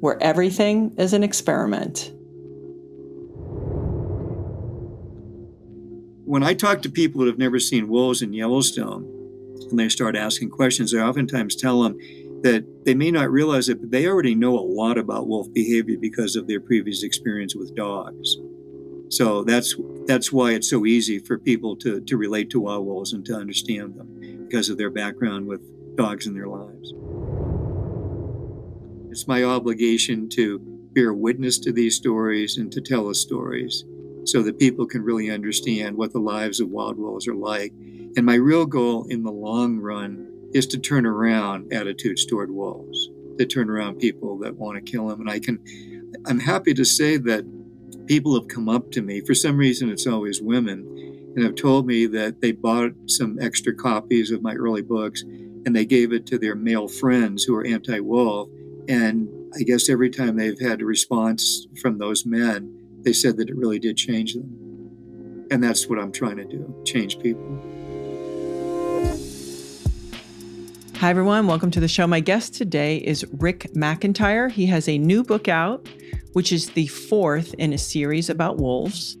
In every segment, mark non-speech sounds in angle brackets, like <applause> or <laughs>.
where everything is an experiment. When I talk to people that have never seen wolves in Yellowstone and they start asking questions, I oftentimes tell them that they may not realize it, but they already know a lot about wolf behavior because of their previous experience with dogs. So that's that's why it's so easy for people to, to relate to wild wolves and to understand them because of their background with dogs in their lives. It's my obligation to bear witness to these stories and to tell the stories so that people can really understand what the lives of wild wolves are like. And my real goal in the long run is to turn around attitudes toward wolves, to turn around people that want to kill them. And I can, I'm happy to say that people have come up to me. For some reason, it's always women, and have told me that they bought some extra copies of my early books and they gave it to their male friends who are anti wolf and I guess every time they've had a response from those men, they said that it really did change them. And that's what I'm trying to do change people. Hi, everyone. Welcome to the show. My guest today is Rick McIntyre. He has a new book out, which is the fourth in a series about wolves,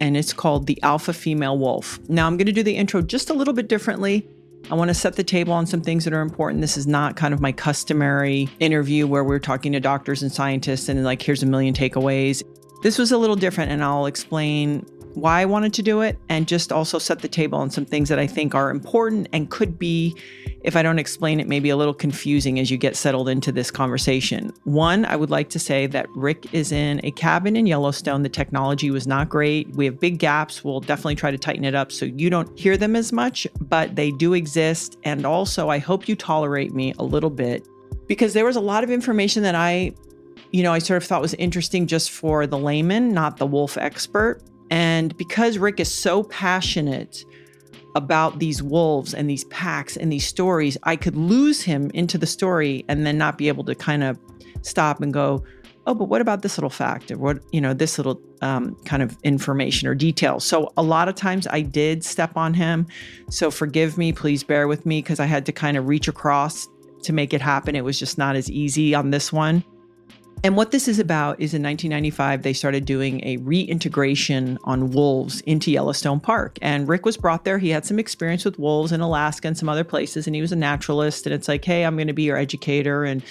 and it's called The Alpha Female Wolf. Now, I'm going to do the intro just a little bit differently. I want to set the table on some things that are important. This is not kind of my customary interview where we're talking to doctors and scientists and like, here's a million takeaways. This was a little different, and I'll explain why I wanted to do it and just also set the table on some things that I think are important and could be, if I don't explain it, maybe a little confusing as you get settled into this conversation. One, I would like to say that Rick is in a cabin in Yellowstone. The technology was not great. We have big gaps. We'll definitely try to tighten it up so you don't hear them as much, but they do exist. And also, I hope you tolerate me a little bit because there was a lot of information that I you know, I sort of thought was interesting just for the layman, not the wolf expert. And because Rick is so passionate about these wolves and these packs and these stories, I could lose him into the story and then not be able to kind of stop and go, oh, but what about this little fact or what, you know, this little um, kind of information or detail. So a lot of times I did step on him. So forgive me, please bear with me because I had to kind of reach across to make it happen. It was just not as easy on this one. And what this is about is in 1995, they started doing a reintegration on wolves into Yellowstone Park. And Rick was brought there. He had some experience with wolves in Alaska and some other places, and he was a naturalist. And it's like, hey, I'm going to be your educator. And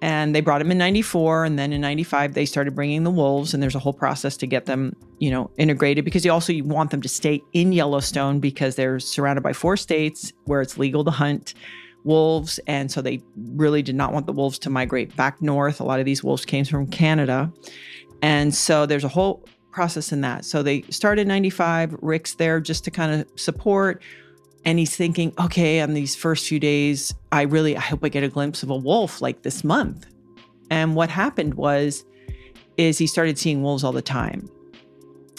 and they brought him in 94 and then in 95 they started bringing the wolves and there's a whole process to get them you know integrated because you also you want them to stay in yellowstone because they're surrounded by four states where it's legal to hunt wolves. And so they really did not want the wolves to migrate back north. A lot of these wolves came from Canada. And so there's a whole process in that. So they started in 95. Rick's there just to kind of support. And he's thinking, okay, on these first few days, I really, I hope I get a glimpse of a wolf like this month. And what happened was, is he started seeing wolves all the time.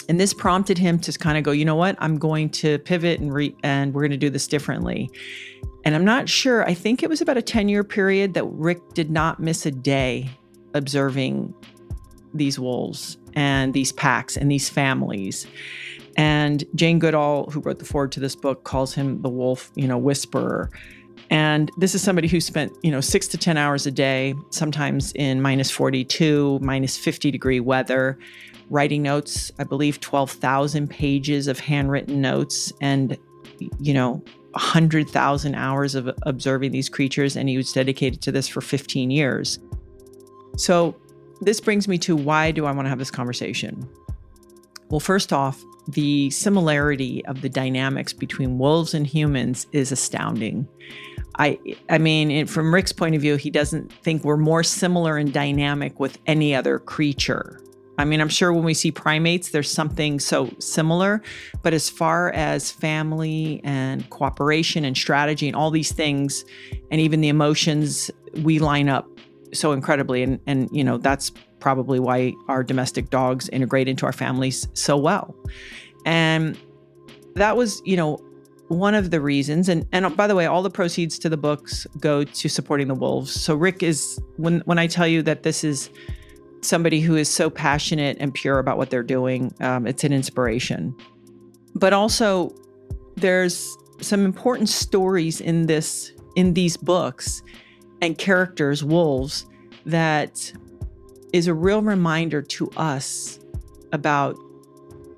And this prompted him to kind of go, you know what? I'm going to pivot and re- and we're going to do this differently. And I'm not sure, I think it was about a 10 year period that Rick did not miss a day observing these wolves and these packs and these families. And Jane Goodall, who wrote the foreword to this book, calls him the wolf, you know, whisperer. And this is somebody who spent, you know, six to 10 hours a day, sometimes in minus 42, minus 50 degree weather, writing notes, I believe 12,000 pages of handwritten notes. And, you know, 100,000 hours of observing these creatures, and he was dedicated to this for 15 years. So, this brings me to why do I want to have this conversation? Well, first off, the similarity of the dynamics between wolves and humans is astounding. I I mean, from Rick's point of view, he doesn't think we're more similar in dynamic with any other creature. I mean, I'm sure when we see primates, there's something so similar. But as far as family and cooperation and strategy and all these things, and even the emotions, we line up so incredibly. And, and you know, that's probably why our domestic dogs integrate into our families so well. And that was, you know, one of the reasons and and by the way all the proceeds to the books go to supporting the wolves so rick is when when i tell you that this is somebody who is so passionate and pure about what they're doing um, it's an inspiration but also there's some important stories in this in these books and characters wolves that is a real reminder to us about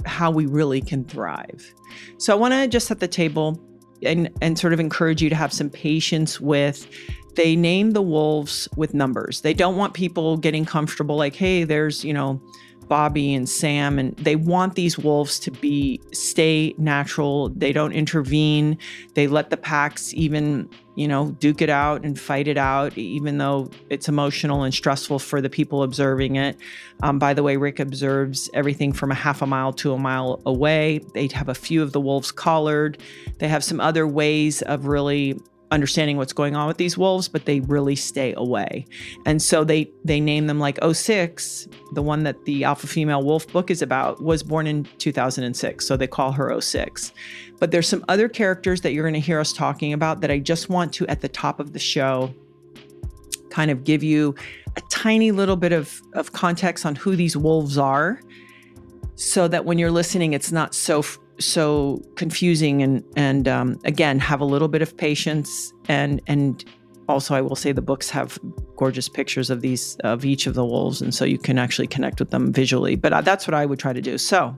how we really can thrive. So I want to just set the table and and sort of encourage you to have some patience with they name the wolves with numbers. They don't want people getting comfortable like hey there's, you know, Bobby and Sam, and they want these wolves to be stay natural. They don't intervene. They let the packs even, you know, duke it out and fight it out, even though it's emotional and stressful for the people observing it. Um, by the way, Rick observes everything from a half a mile to a mile away. They have a few of the wolves collared. They have some other ways of really understanding what's going on with these wolves, but they really stay away. And so they they name them like 06, the one that the alpha female wolf book is about, was born in 2006. So they call her 06. But there's some other characters that you're going to hear us talking about that I just want to at the top of the show kind of give you a tiny little bit of, of context on who these wolves are so that when you're listening it's not so so confusing and and um, again have a little bit of patience. And and also I will say the books have gorgeous pictures of these of each of the wolves. And so you can actually connect with them visually. But uh, that's what I would try to do. So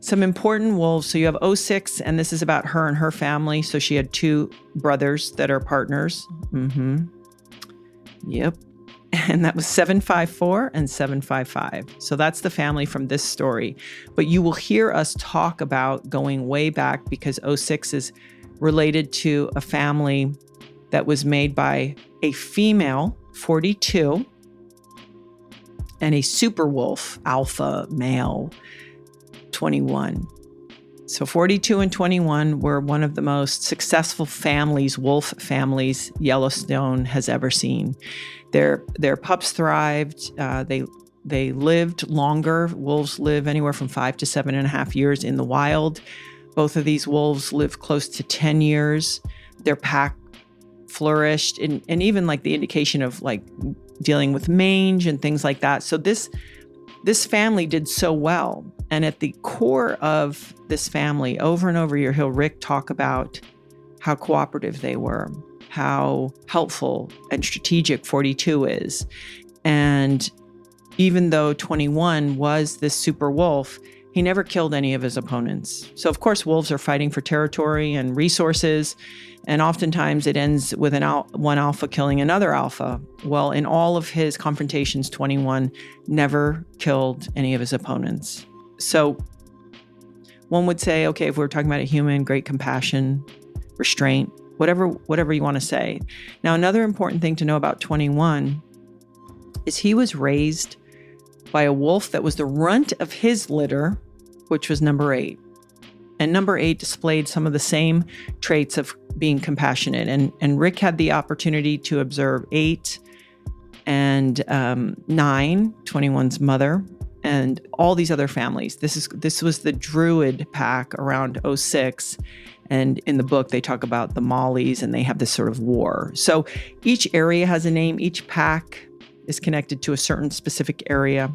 some important wolves. So you have 06 and this is about her and her family. So she had two brothers that are partners. Mm-hmm. Yep and that was 754 and 755. So that's the family from this story. But you will hear us talk about going way back because 06 is related to a family that was made by a female, 42, and a super wolf, alpha male, 21. So 42 and 21 were one of the most successful families, wolf families, Yellowstone has ever seen. Their their pups thrived. Uh, they they lived longer. Wolves live anywhere from five to seven and a half years in the wild. Both of these wolves lived close to 10 years. Their pack flourished and, and even like the indication of like dealing with mange and things like that. So this this family did so well. And at the core of this family, over and over, you hear Rick talk about how cooperative they were, how helpful and strategic 42 is. And even though 21 was this super wolf, he never killed any of his opponents. So, of course, wolves are fighting for territory and resources. And oftentimes it ends with an al- one alpha killing another alpha. Well, in all of his confrontations, 21 never killed any of his opponents. So, one would say, okay, if we're talking about a human, great compassion, restraint, whatever whatever you want to say. Now another important thing to know about 21 is he was raised by a wolf that was the runt of his litter, which was number 8. And number 8 displayed some of the same traits of being compassionate and and Rick had the opportunity to observe 8 and um, 9, 21's mother, and all these other families. This is this was the Druid pack around 06 and in the book, they talk about the Mollies and they have this sort of war. So each area has a name, each pack is connected to a certain specific area.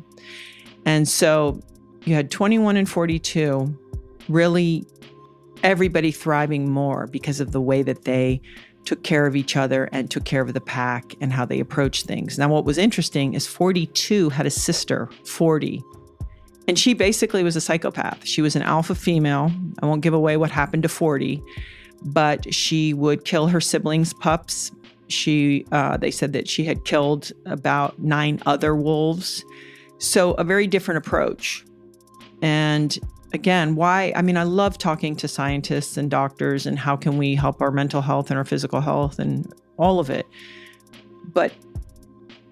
And so you had 21 and 42, really everybody thriving more because of the way that they took care of each other and took care of the pack and how they approached things. Now, what was interesting is 42 had a sister, 40, and she basically was a psychopath. She was an alpha female. I won't give away what happened to 40, but she would kill her siblings' pups. She, uh, they said that she had killed about nine other wolves. So a very different approach. And again, why? I mean, I love talking to scientists and doctors and how can we help our mental health and our physical health and all of it. But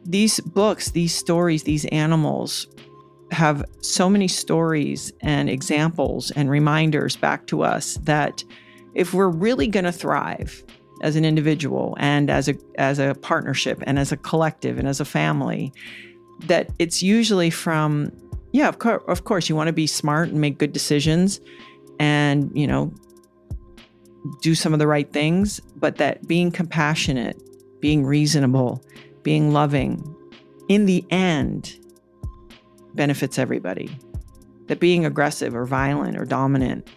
these books, these stories, these animals have so many stories and examples and reminders back to us that if we're really going to thrive as an individual and as a as a partnership and as a collective and as a family that it's usually from yeah, of course of course you want to be smart and make good decisions and, you know, do some of the right things, but that being compassionate, being reasonable, being loving in the end benefits everybody. That being aggressive or violent or dominant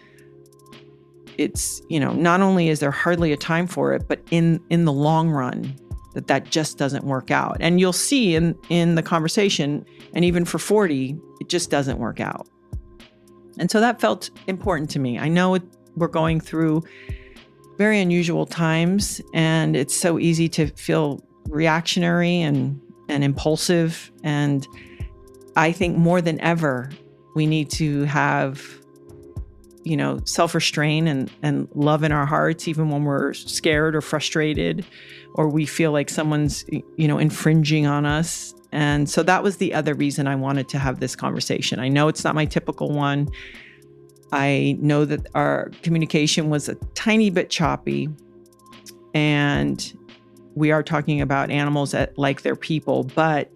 it's, you know, not only is there hardly a time for it, but in in the long run that that just doesn't work out. And you'll see in in the conversation and even for 40, it just doesn't work out. And so that felt important to me. I know it, we're going through very unusual times and it's so easy to feel reactionary and and impulsive and I think more than ever we need to have you know self-restraint and and love in our hearts even when we're scared or frustrated or we feel like someone's you know infringing on us and so that was the other reason I wanted to have this conversation. I know it's not my typical one. I know that our communication was a tiny bit choppy and we are talking about animals at, like they're people, but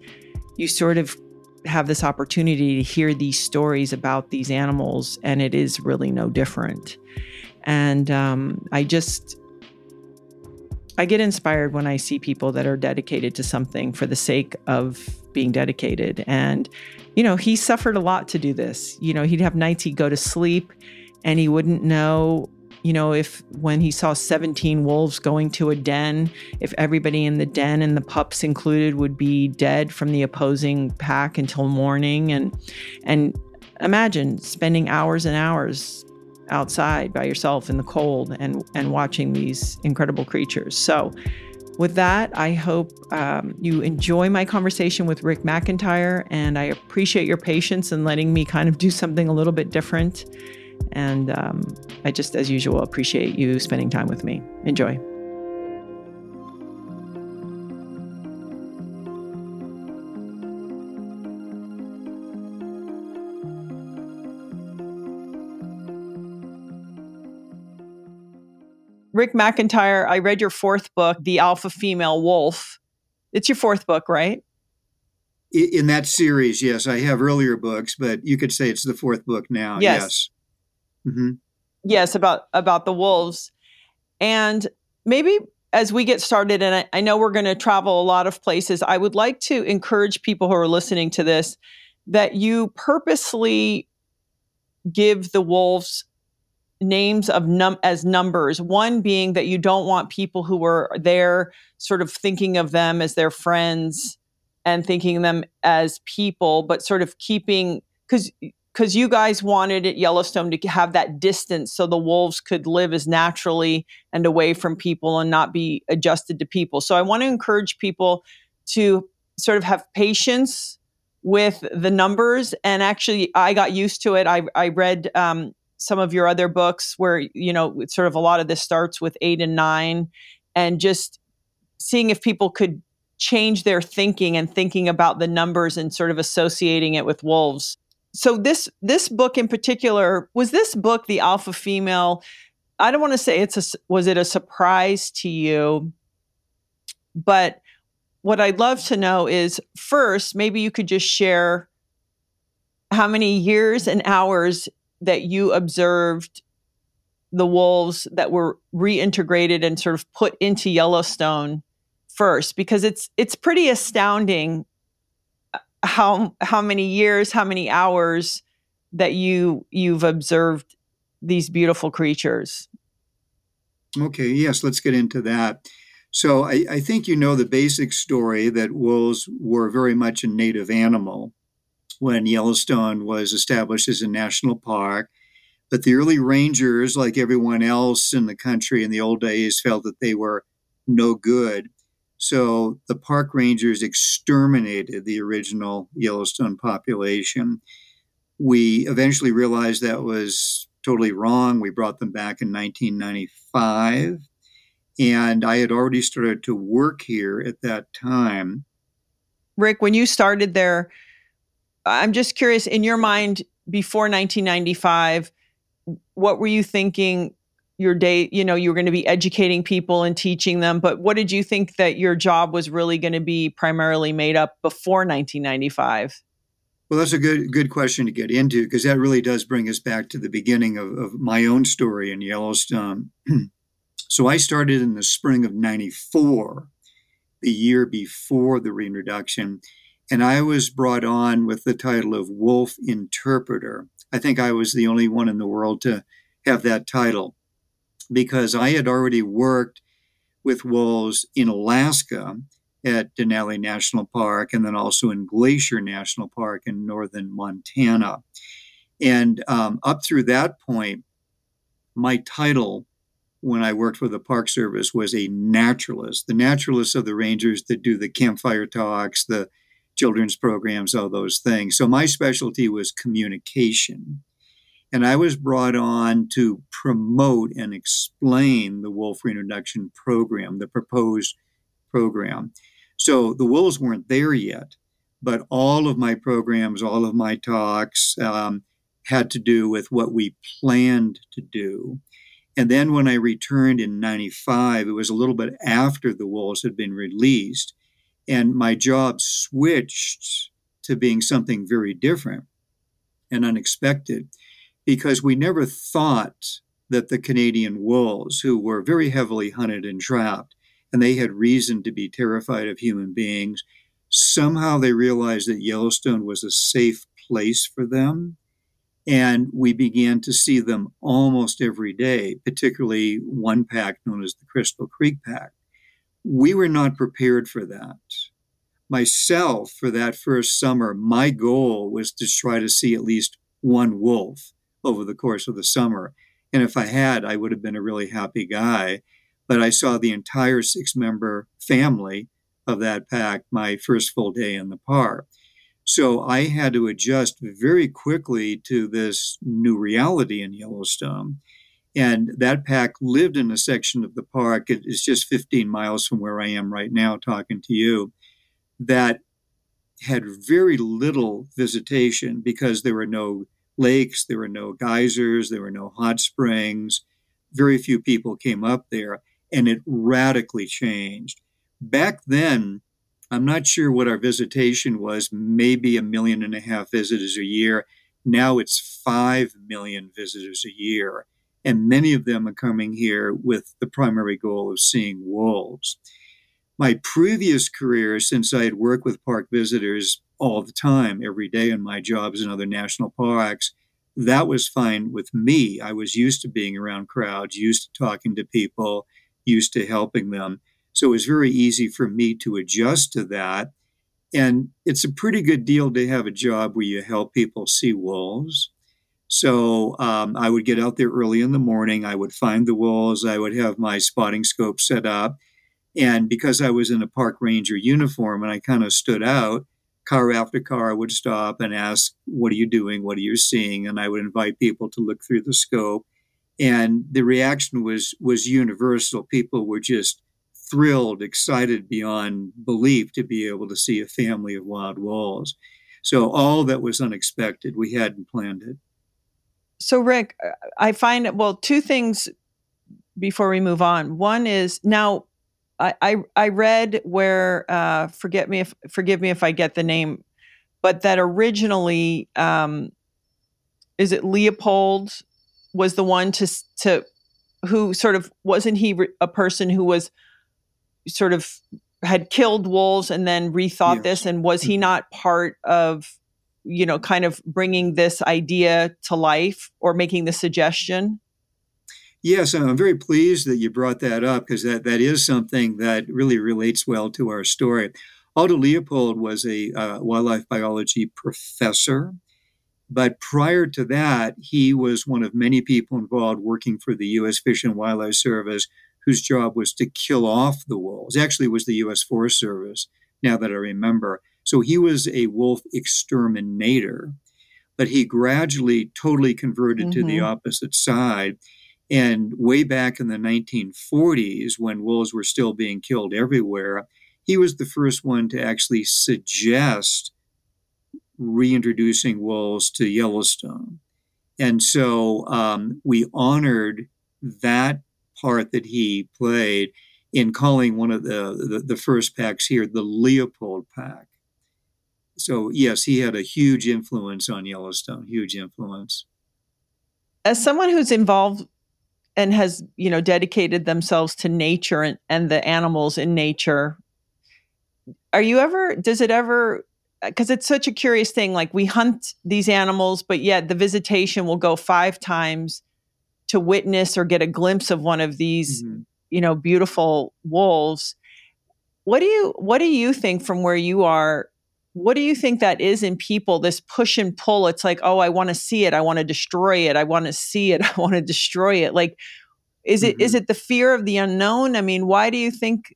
you sort of have this opportunity to hear these stories about these animals, and it is really no different. And um, I just, I get inspired when I see people that are dedicated to something for the sake of being dedicated. And, you know, he suffered a lot to do this. You know, he'd have nights he'd go to sleep and he wouldn't know you know, if when he saw 17 wolves going to a den, if everybody in the den and the pups included would be dead from the opposing pack until morning and and imagine spending hours and hours outside by yourself in the cold and and watching these incredible creatures. So with that, I hope um, you enjoy my conversation with Rick McIntyre, and I appreciate your patience in letting me kind of do something a little bit different. And um, I just, as usual, appreciate you spending time with me. Enjoy. Rick McIntyre, I read your fourth book, The Alpha Female Wolf. It's your fourth book, right? In that series, yes. I have earlier books, but you could say it's the fourth book now. Yes. yes. Mm-hmm. Yes, about about the wolves, and maybe as we get started, and I, I know we're going to travel a lot of places. I would like to encourage people who are listening to this that you purposely give the wolves names of num as numbers one being that you don't want people who are there sort of thinking of them as their friends and thinking them as people but sort of keeping because because you guys wanted at Yellowstone to have that distance so the wolves could live as naturally and away from people and not be adjusted to people. So I want to encourage people to sort of have patience with the numbers. And actually, I got used to it. I, I read um, some of your other books where, you know, sort of a lot of this starts with eight and nine and just seeing if people could change their thinking and thinking about the numbers and sort of associating it with wolves so this this book in particular was this book the alpha female? I don't want to say it's a was it a surprise to you? But what i'd love to know is first maybe you could just share how many years and hours that you observed the wolves that were reintegrated and sort of put into yellowstone first because it's it's pretty astounding how how many years, how many hours that you you've observed these beautiful creatures. Okay, yes, let's get into that. So I, I think you know the basic story that wolves were very much a native animal when Yellowstone was established as a national park. But the early rangers, like everyone else in the country in the old days, felt that they were no good. So the park rangers exterminated the original Yellowstone population. We eventually realized that was totally wrong. We brought them back in 1995. And I had already started to work here at that time. Rick, when you started there, I'm just curious in your mind before 1995, what were you thinking your day, you know, you were going to be educating people and teaching them, but what did you think that your job was really going to be primarily made up before 1995? Well, that's a good good question to get into because that really does bring us back to the beginning of, of my own story in Yellowstone. <clears throat> so I started in the spring of 94, the year before the reintroduction, and I was brought on with the title of Wolf Interpreter. I think I was the only one in the world to have that title because I had already worked with wolves in Alaska at Denali National Park and then also in Glacier National Park in northern Montana. And um, up through that point, my title when I worked for the Park Service was a naturalist. The naturalists of the rangers that do the campfire talks, the children's programs, all those things. So my specialty was communication. And I was brought on to promote and explain the wolf reintroduction program, the proposed program. So the wolves weren't there yet, but all of my programs, all of my talks um, had to do with what we planned to do. And then when I returned in 95, it was a little bit after the wolves had been released. And my job switched to being something very different and unexpected because we never thought that the Canadian wolves, who were very heavily hunted and trapped, and they had reason to be terrified of human beings, somehow they realized that Yellowstone was a safe place for them. And we began to see them almost every day, particularly one pack known as the Crystal Creek Pack we were not prepared for that. Myself, for that first summer, my goal was to try to see at least one wolf over the course of the summer. And if I had, I would have been a really happy guy. But I saw the entire six member family of that pack my first full day in the park. So I had to adjust very quickly to this new reality in Yellowstone. And that pack lived in a section of the park, it is just 15 miles from where I am right now talking to you, that had very little visitation because there were no lakes, there were no geysers, there were no hot springs. Very few people came up there, and it radically changed. Back then, I'm not sure what our visitation was, maybe a million and a half visitors a year. Now it's 5 million visitors a year and many of them are coming here with the primary goal of seeing wolves. My previous career, since I had worked with park visitors all the time, every day in my jobs in other national parks, that was fine with me. I was used to being around crowds, used to talking to people, used to helping them. So it was very easy for me to adjust to that. And it's a pretty good deal to have a job where you help people see wolves. So um, I would get out there early in the morning. I would find the wolves. I would have my spotting scope set up. And because I was in a park ranger uniform and I kind of stood out, car after car would stop and ask, What are you doing? What are you seeing? And I would invite people to look through the scope. And the reaction was was universal. People were just thrilled, excited beyond belief to be able to see a family of wild wolves. So all that was unexpected. We hadn't planned it so rick i find well two things before we move on one is now i i, I read where uh forget me if forgive me if i get the name but that originally um is it leopold was the one to to who sort of wasn't he a person who was sort of had killed wolves and then rethought yes. this and was he mm-hmm. not part of you know, kind of bringing this idea to life or making the suggestion? Yes, I'm very pleased that you brought that up because that, that is something that really relates well to our story. Aldo Leopold was a uh, wildlife biology professor, but prior to that, he was one of many people involved working for the U.S. Fish and Wildlife Service, whose job was to kill off the wolves. Actually, it was the U.S. Forest Service. Now that I remember, so he was a wolf exterminator, but he gradually totally converted mm-hmm. to the mm-hmm. opposite side. And way back in the 1940s, when wolves were still being killed everywhere, he was the first one to actually suggest reintroducing wolves to Yellowstone. And so um, we honored that part that he played in calling one of the, the, the first packs here the Leopold pack. So, yes, he had a huge influence on Yellowstone, huge influence. As someone who's involved and has, you know, dedicated themselves to nature and, and the animals in nature, are you ever, does it ever, because it's such a curious thing, like we hunt these animals, but yet the visitation will go five times to witness or get a glimpse of one of these mm-hmm. you know beautiful wolves what do you what do you think from where you are what do you think that is in people this push and pull? It's like oh i want to see it. I want to destroy it. I want to see it. <laughs> I want to destroy it. Like is it mm-hmm. is it the fear of the unknown? I mean why do you think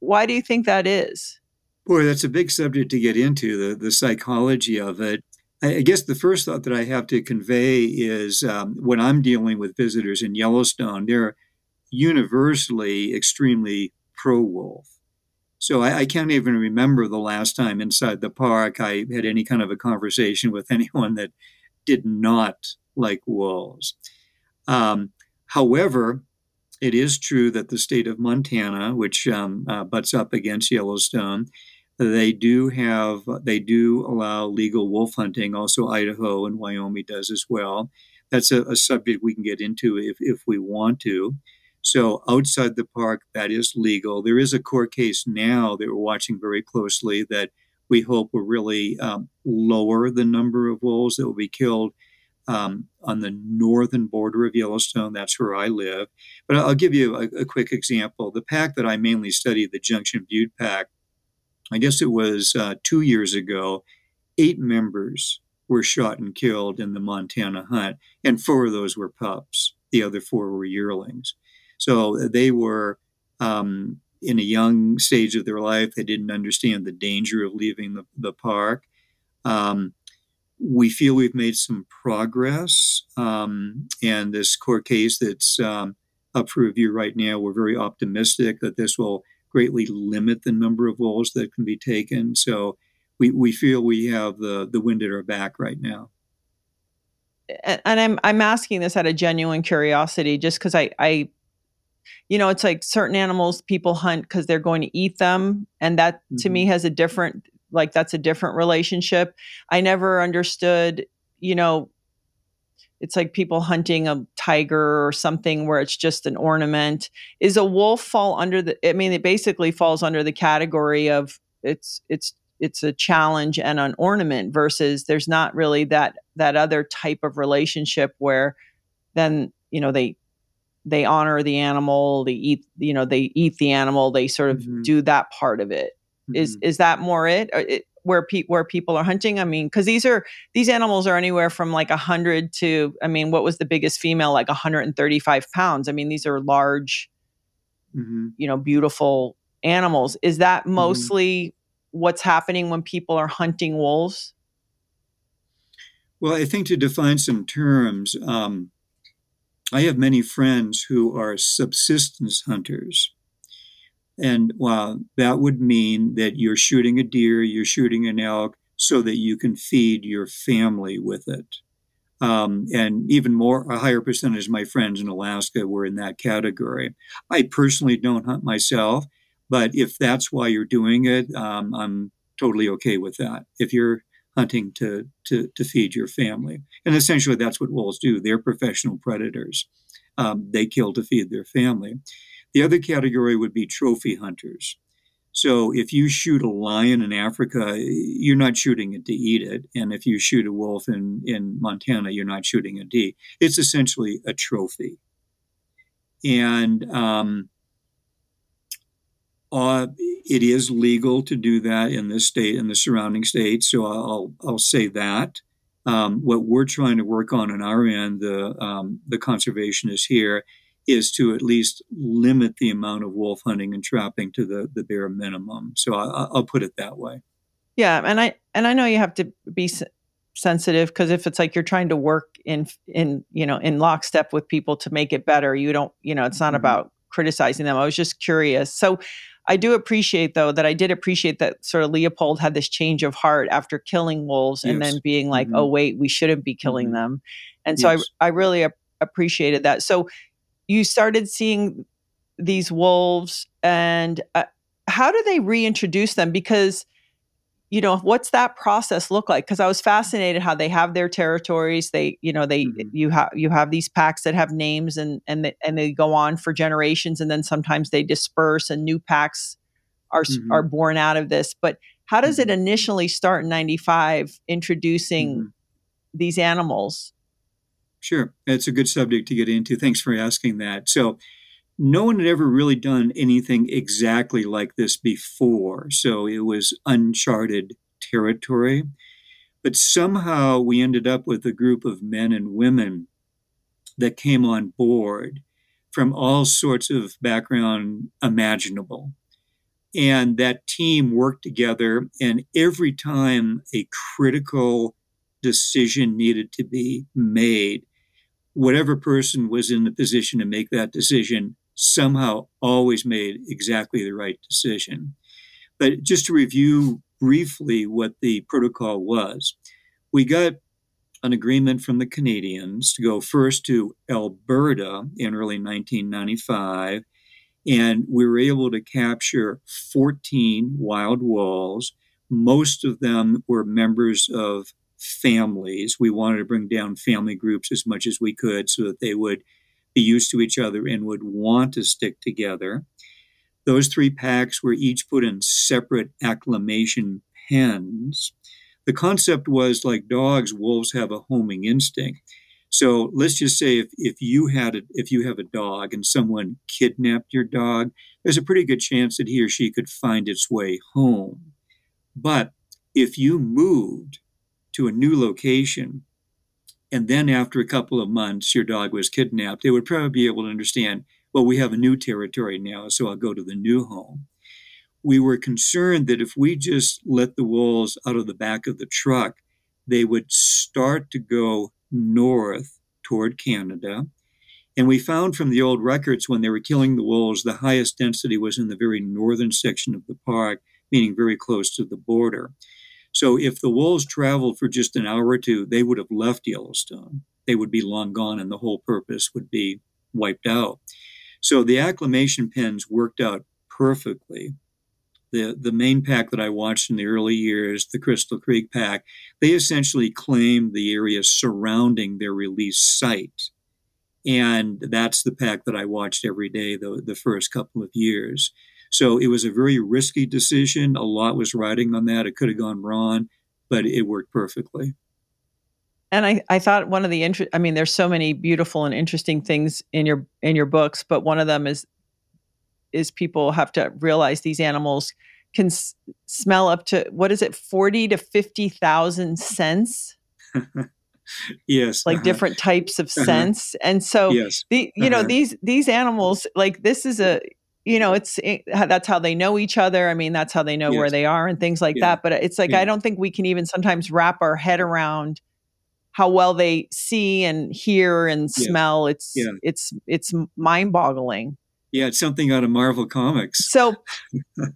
why do you think that is? Boy that's a big subject to get into the the psychology of it. I guess the first thought that I have to convey is um, when I'm dealing with visitors in Yellowstone, they're universally extremely pro wolf. So I, I, can't even remember the last time inside the park I had any kind of a conversation with <laughs> anyone that did not like wolves. Um, however, it is true that the state of Montana, which um, uh, butts up against Yellowstone, they do have, they do allow legal wolf hunting. Also, Idaho and Wyoming does as well. That's a, a subject we can get into if, if we want to. So, outside the park, that is legal. There is a court case now that we're watching very closely that we hope will really um, lower the number of wolves that will be killed um, on the northern border of Yellowstone. That's where I live. But I'll give you a, a quick example. The pack that I mainly study, the Junction Butte pack, I guess it was uh, two years ago, eight members were shot and killed in the Montana hunt, and four of those were pups. The other four were yearlings. So they were um, in a young stage of their life. They didn't understand the danger of leaving the, the park. Um, we feel we've made some progress, um, and this court case that's um, up for review right now, we're very optimistic that this will greatly limit the number of wolves that can be taken. So we, we feel we have the, the wind at our back right now. And I'm I'm asking this out of genuine curiosity, just because I I, you know, it's like certain animals people hunt because they're going to eat them, and that mm-hmm. to me mm-hmm. has a different like that's a different relationship. I never understood, you know, it's like people hunting a tiger or something where it's just an ornament is a wolf fall under the i mean it basically falls under the category of it's it's it's a challenge and an ornament versus there's not really that that other type of relationship where then you know they they honor the animal they eat you know they eat the animal they sort of mm-hmm. do that part of it. Mm-hmm. Is is that more it? it where pe- where people are hunting? I mean, because these are these animals are anywhere from like a hundred to I mean, what was the biggest female? Like 135 pounds. I mean, these are large, mm-hmm. you know, beautiful animals. Is that mm-hmm. mostly what's happening when people are hunting wolves? Well, I think to define some terms, um, I have many friends who are subsistence hunters. And well, that would mean that you're shooting a deer, you're shooting an elk, so that you can feed your family with it. Um, and even more, a higher percentage of my friends in Alaska were in that category. I personally don't hunt myself, but if that's why you're doing it, um, I'm totally okay with that. If you're hunting to, to, to feed your family. And essentially, that's what wolves do. They're professional predators. Um, they kill to feed their family. The other category would be trophy hunters. So if you shoot a lion in Africa, you're not shooting it to eat it. And if you shoot a wolf in, in Montana, you're not shooting a deer. It's essentially a trophy. And um, uh, it is legal to do that in this state and the surrounding states. So I'll, I'll say that. Um, what we're trying to work on on our end, the, um, the conservationists here, is to at least limit the amount of wolf hunting and trapping to the, the bare minimum. So I, will put it that way. Yeah, and I and I know you have to be sensitive because if it's like you're trying to work in in you know in lockstep with people to make it better, you don't you know it's not mm-hmm. about criticizing them. I was just curious. So I do appreciate though that I did appreciate that sort of Leopold had this change of heart after killing wolves yes. and then being like, mm-hmm. oh wait, we shouldn't be killing mm-hmm. them. And so yes. I I really appreciated that. So you started seeing these wolves and uh, how do they reintroduce them because you know what's that process look like because i was fascinated how they have their territories they you know they mm-hmm. you have you have these packs that have names and and they, and they go on for generations and then sometimes they disperse and new packs are mm-hmm. are born out of this but how does it mm-hmm. initially start in 95 introducing mm-hmm. these animals sure it's a good subject to get into thanks for asking that so no one had ever really done anything exactly like this before. So it was uncharted territory. But somehow we ended up with a group of men and women that came on board from all sorts of background imaginable. And that team worked together, and every time a critical decision needed to be made, whatever person was in the position to make that decision somehow always made exactly the right decision. But just to review briefly what the protocol was, we got an agreement from the Canadians to go first to Alberta in early 1995, and we were able to capture 14 wild wolves. Most of them were members of families. We wanted to bring down family groups as much as we could so that they would be used to each other and would want to stick together. Those three packs were each put in separate acclimation pens. The concept was like dogs, wolves have a homing instinct. So let's just say if, if you had a, if you have a dog and someone kidnapped your dog, there's a pretty good chance that he or she could find its way home. But if you moved to a new location and then after a couple of months your dog was kidnapped, they would probably be able to understand, well, we have a new territory now, so I'll go to the new home. We were concerned that if we just let the wolves out of the back of the truck, they would start to go north toward Canada. And we found from the old records when they were killing the wolves, the highest density was in the very northern section of the park, meaning very close to the border. So if the wolves traveled for just an hour or two, they would have left Yellowstone. They would be long gone and the whole purpose would be wiped out. So the acclimation pens worked out perfectly. The, the main pack that I watched in the early years, the Crystal Creek pack, they essentially claimed the area surrounding their release site. And that's the pack that I watched every day the, the first couple of years. So it was a very risky decision. A lot was riding on that. It could have gone wrong, but it worked perfectly. And I, I thought one of the interest I mean, there's so many beautiful and interesting things in your in your books, but one of them is is people have to realize these animals can s- smell up to what is it, forty to fifty thousand scents. <laughs> yes like uh-huh. different types of uh-huh. scents and so yes. the you uh-huh. know these these animals like this is a you know it's it, that's how they know each other i mean that's how they know yes. where they are and things like yeah. that but it's like yeah. i don't think we can even sometimes wrap our head around how well they see and hear and smell it's yeah. it's it's mind boggling yeah it's something out of marvel comics so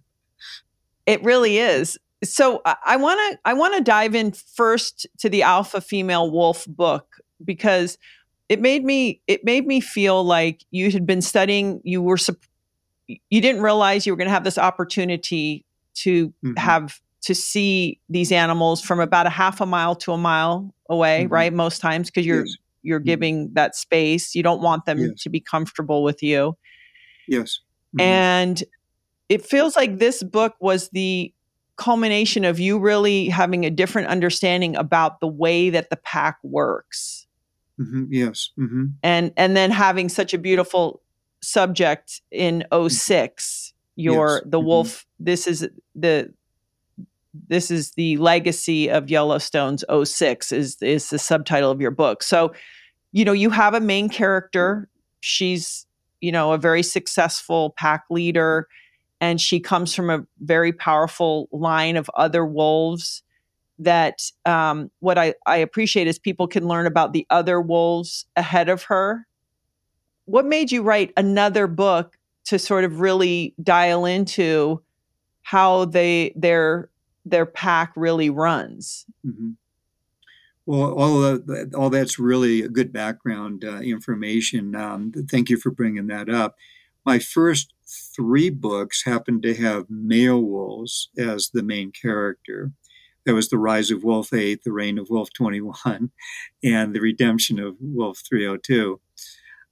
<laughs> it really is so i want to i want to dive in first to the alpha female wolf book because it made me it made me feel like you had been studying you were you didn't realize you were going to have this opportunity to mm-hmm. have to see these animals from about a half a mile to a mile away mm-hmm. right most times because you're yes. you're mm-hmm. giving that space you don't want them yes. to be comfortable with you yes mm-hmm. and it feels like this book was the culmination of you really having a different understanding about the way that the pack works mm-hmm. yes mm-hmm. and and then having such a beautiful subject in mm-hmm. 06 your yes. the mm-hmm. wolf mm-hmm. this is the this is the legacy of yellowstone's 06 is is the subtitle of your book so you know you have a main character she's you know a very successful pack leader and she comes from a very powerful line of other wolves that um, what I, I appreciate is people can learn about the other wolves ahead of her what made you write another book to sort of really dial into how they their their pack really runs? Mm-hmm. Well, all that, all that's really good background uh, information. Um, thank you for bringing that up. My first three books happened to have male wolves as the main character. That was The Rise of Wolf 8, The Reign of Wolf 21, and The Redemption of Wolf 302.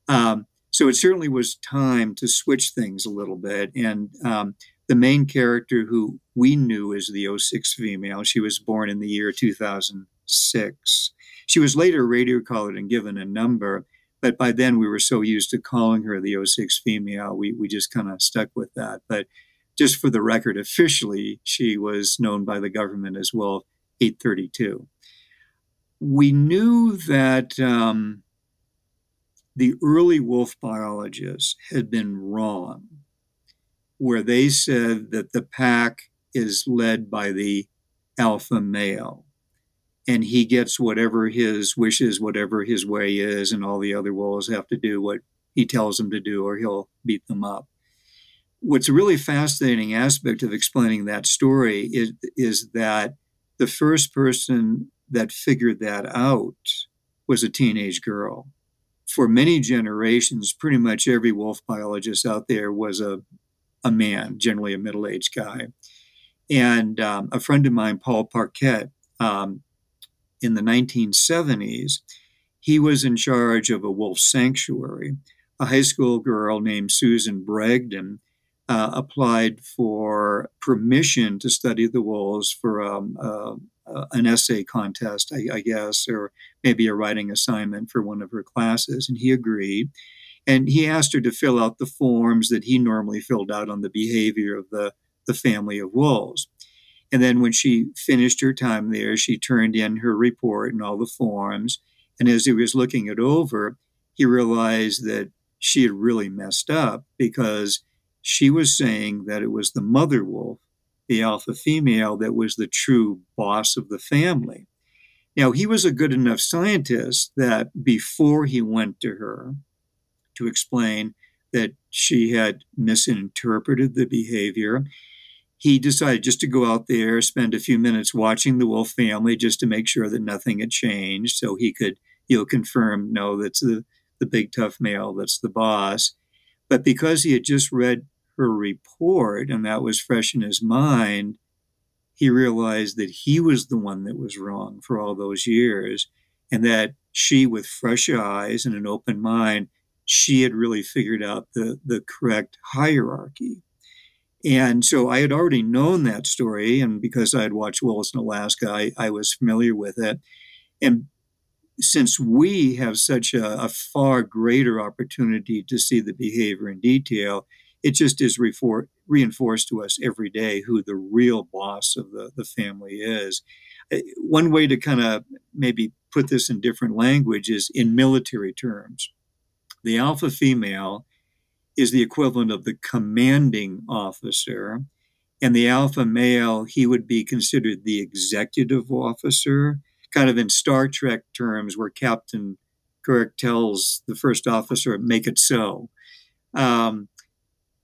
Um, so it certainly was time to switch things a little bit. And um, the main character who we knew as the 06 female, she was born in the year 2006. She was later radio collared and given a number, but by then we were so used to calling her the 06 female, we, we just kind of stuck with that. But just for the record, officially, she was known by the government as Wolf 832. We knew that um, the early wolf biologists had been wrong, where they said that the pack is led by the alpha male and he gets whatever his wishes, whatever his way is, and all the other wolves have to do what he tells them to do or he'll beat them up. What's a really fascinating aspect of explaining that story is, is that the first person that figured that out was a teenage girl. For many generations, pretty much every wolf biologist out there was a, a man, generally a middle aged guy. And um, a friend of mine, Paul Paquet, um, in the 1970s, he was in charge of a wolf sanctuary. A high school girl named Susan Bragdon uh, applied for permission to study the wolves for um, uh, an essay contest, I, I, guess, or maybe a writing assignment for one of her classes. And he agreed. And he asked her to fill out the forms that he normally filled out on the behavior of the, the family of wolves. And then when she finished her time there, she turned in her report and all the forms. And as he was looking it over, he realized that she had really messed up because she was saying that it was the mother wolf, the alpha female, that was the true boss of the family. Now, he was a good enough scientist that before he went to her to explain that she had misinterpreted the behavior, he decided just to go out there, spend a few minutes watching the wolf family just to make sure that nothing had changed so he could, you know, confirm, no, that's the, the big tough male, that's the boss. But because he had just read her report and that was fresh in his mind, he realized that he was the one that was wrong for all those years and that she, with fresh eyes and an open mind, she had really figured out the, the correct hierarchy and so I had already known that story. And because I had watched Wolves in Alaska, I, I was familiar with it. And since we have such a, a, far greater opportunity to see the behavior in detail, it just is refor- reinforced to us every day who the real boss of the, the family is. Uh, one way to kind of maybe put this in different language is in military terms. The alpha female is the equivalent of the commanding officer. And the alpha male, he would be considered the executive officer, kind of in Star Trek terms, where Captain Kirk tells the first officer, make it so. Um,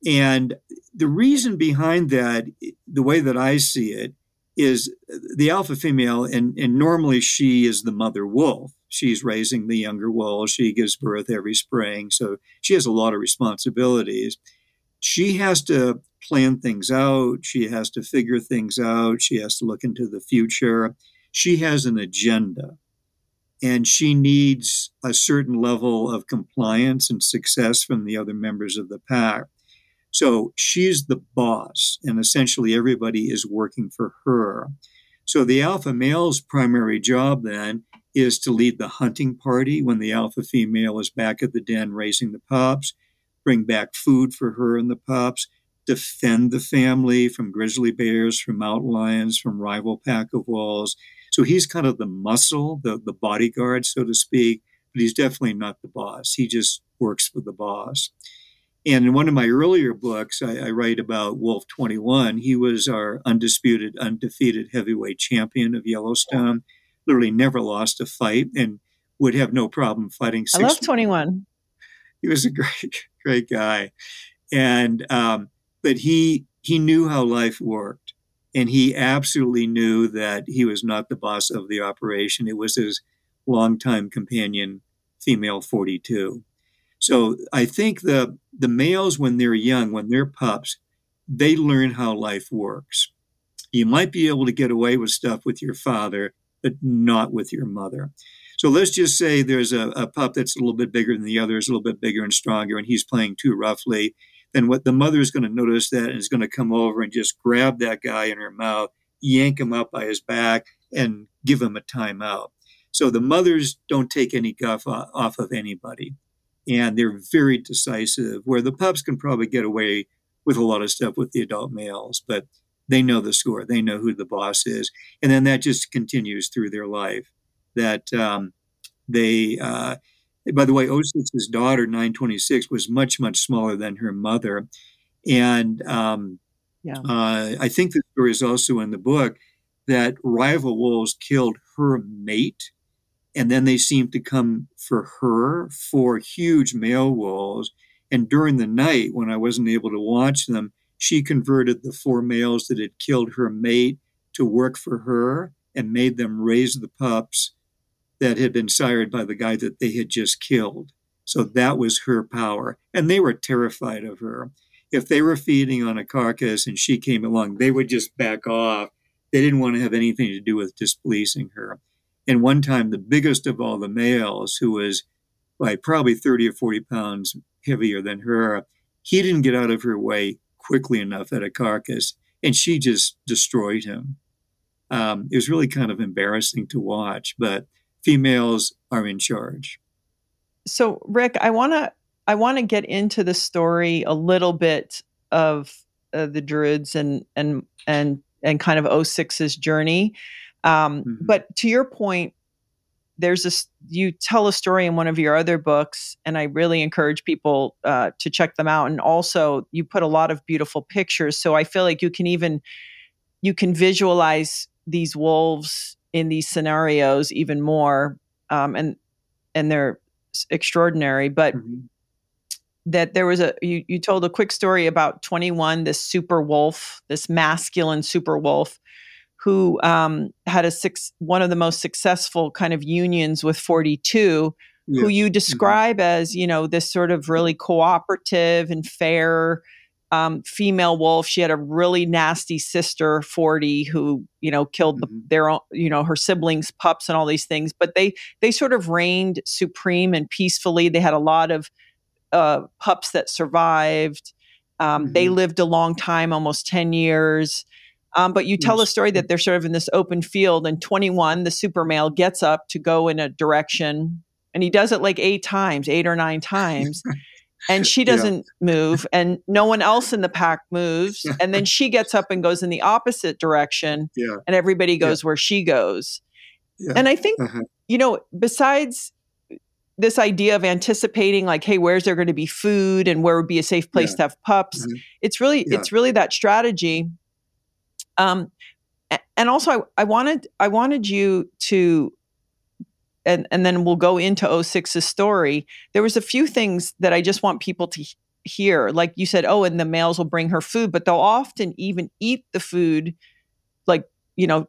and the reason behind that, the way that I see it, is the alpha female, and, and normally she is the mother wolf she's raising the younger wolves. She gives birth every spring. So she has a lot of responsibilities. She has to plan things out. She has to figure things out. She has to look into the future. She has an agenda and she needs a certain level of compliance and success from the other members of the pack. So she's the boss, and essentially everybody is working for her. So the alpha male's primary job then is to lead the hunting party when the alpha female is back at the den raising the pups, bring back food for her and the pups, defend the family from grizzly bears, from mountain lions, from rival pack of wolves. So he's kind of the muscle, the, the bodyguard, so to speak, but he's definitely not the boss. He just works for the boss. And in one of my earlier books, I, I, write about Wolf 21. He was our undisputed, undefeated heavyweight champion of Yellowstone literally never lost a fight and would have no problem fighting. Six I love 21. He was a <laughs> great, great guy. And, um, but he, he knew how life worked. And he absolutely knew that he was not the boss of the operation. It was his longtime companion, female 42. So I think the the males, when they're young, when they're pups, they learn how life works. You might be able to get away with stuff with your father, but not with your mother. So let's just say there's a, a pup that's a little bit bigger than the others, a little bit bigger and stronger, and he's playing too roughly. Then what the mother is going to notice that and is going to come over and just grab that guy in her mouth, yank him up by his back, and give him a timeout. So the mothers don't take any guff off of anybody, and they're very decisive. Where the pups can probably get away with a lot of stuff with the adult males, but they know the score. They know who the boss is, and then that just continues through their life that um, they, uh, by the way, 06's daughter, 926, was much, much smaller than her mother. And um, yeah. uh, I think the story is also in the book that rival wolves killed her mate. And then they seemed to come for her for huge male wolves. And during the night, when I wasn't able to watch them, she converted the four males that had killed her mate to work for her and made them raise the pups that had been sired by the guy that they had just killed. So that was her power. And they were terrified of her. If they were feeding on a carcass and she came along, they would just back off. They didn't want to have anything to do with displeasing her. And one time, the biggest of all the males, who was like probably 30 or 40 pounds heavier than her, he didn't get out of her way quickly enough at a carcass, and she just destroyed him. Um, it was really kind of embarrassing to watch, but females are in charge. So, Rick, I want to I want to get into the story a little bit of uh, the Druids and and and and kind of 06's journey. Um, mm-hmm. But to your point, there's this you tell a story in one of your other books, and I really encourage people uh, to check them out. And also, you put a lot of beautiful pictures, so I feel like you can even you can visualize these wolves in these scenarios even more, um, and and they're extraordinary. But mm-hmm. that there was a you you told a quick story about 21, this super wolf, this masculine super wolf, who um, had a six one of the most successful kind of unions with 42. Yeah. Who you mm-hmm. describe mm-hmm. as, you know, this sort of really cooperative and fair um, female wolf. She had a really nasty sister, 40, who, you know, killed mm-hmm. their own, you know, her siblings, pups, and all these things. But they, they sort of reigned supreme and peacefully. They had a lot of uh, pups that survived. Um, mm-hmm. They lived a long time, almost 10 years. Um, but you tell yes. a story that they're sort of in this open field, and 21, the super male, gets up to go in a direction, and he does it like eight times, eight or nine times. and she <laughs> doesn't yeah. move and no one else in the pack moves <laughs> and then she gets up and goes in the opposite direction yeah. and everybody goes yeah. where she goes and i think uh-huh. you know besides this idea of anticipating like hey where's there going to be food and where would be a safe place to have pups mm-hmm. it's really it's really that strategy um and also I, I wanted i wanted you to and and then we'll go into 06's story there was a few things that i just want people to hear like you said oh and the males will bring her food but they'll often even eat the food like you know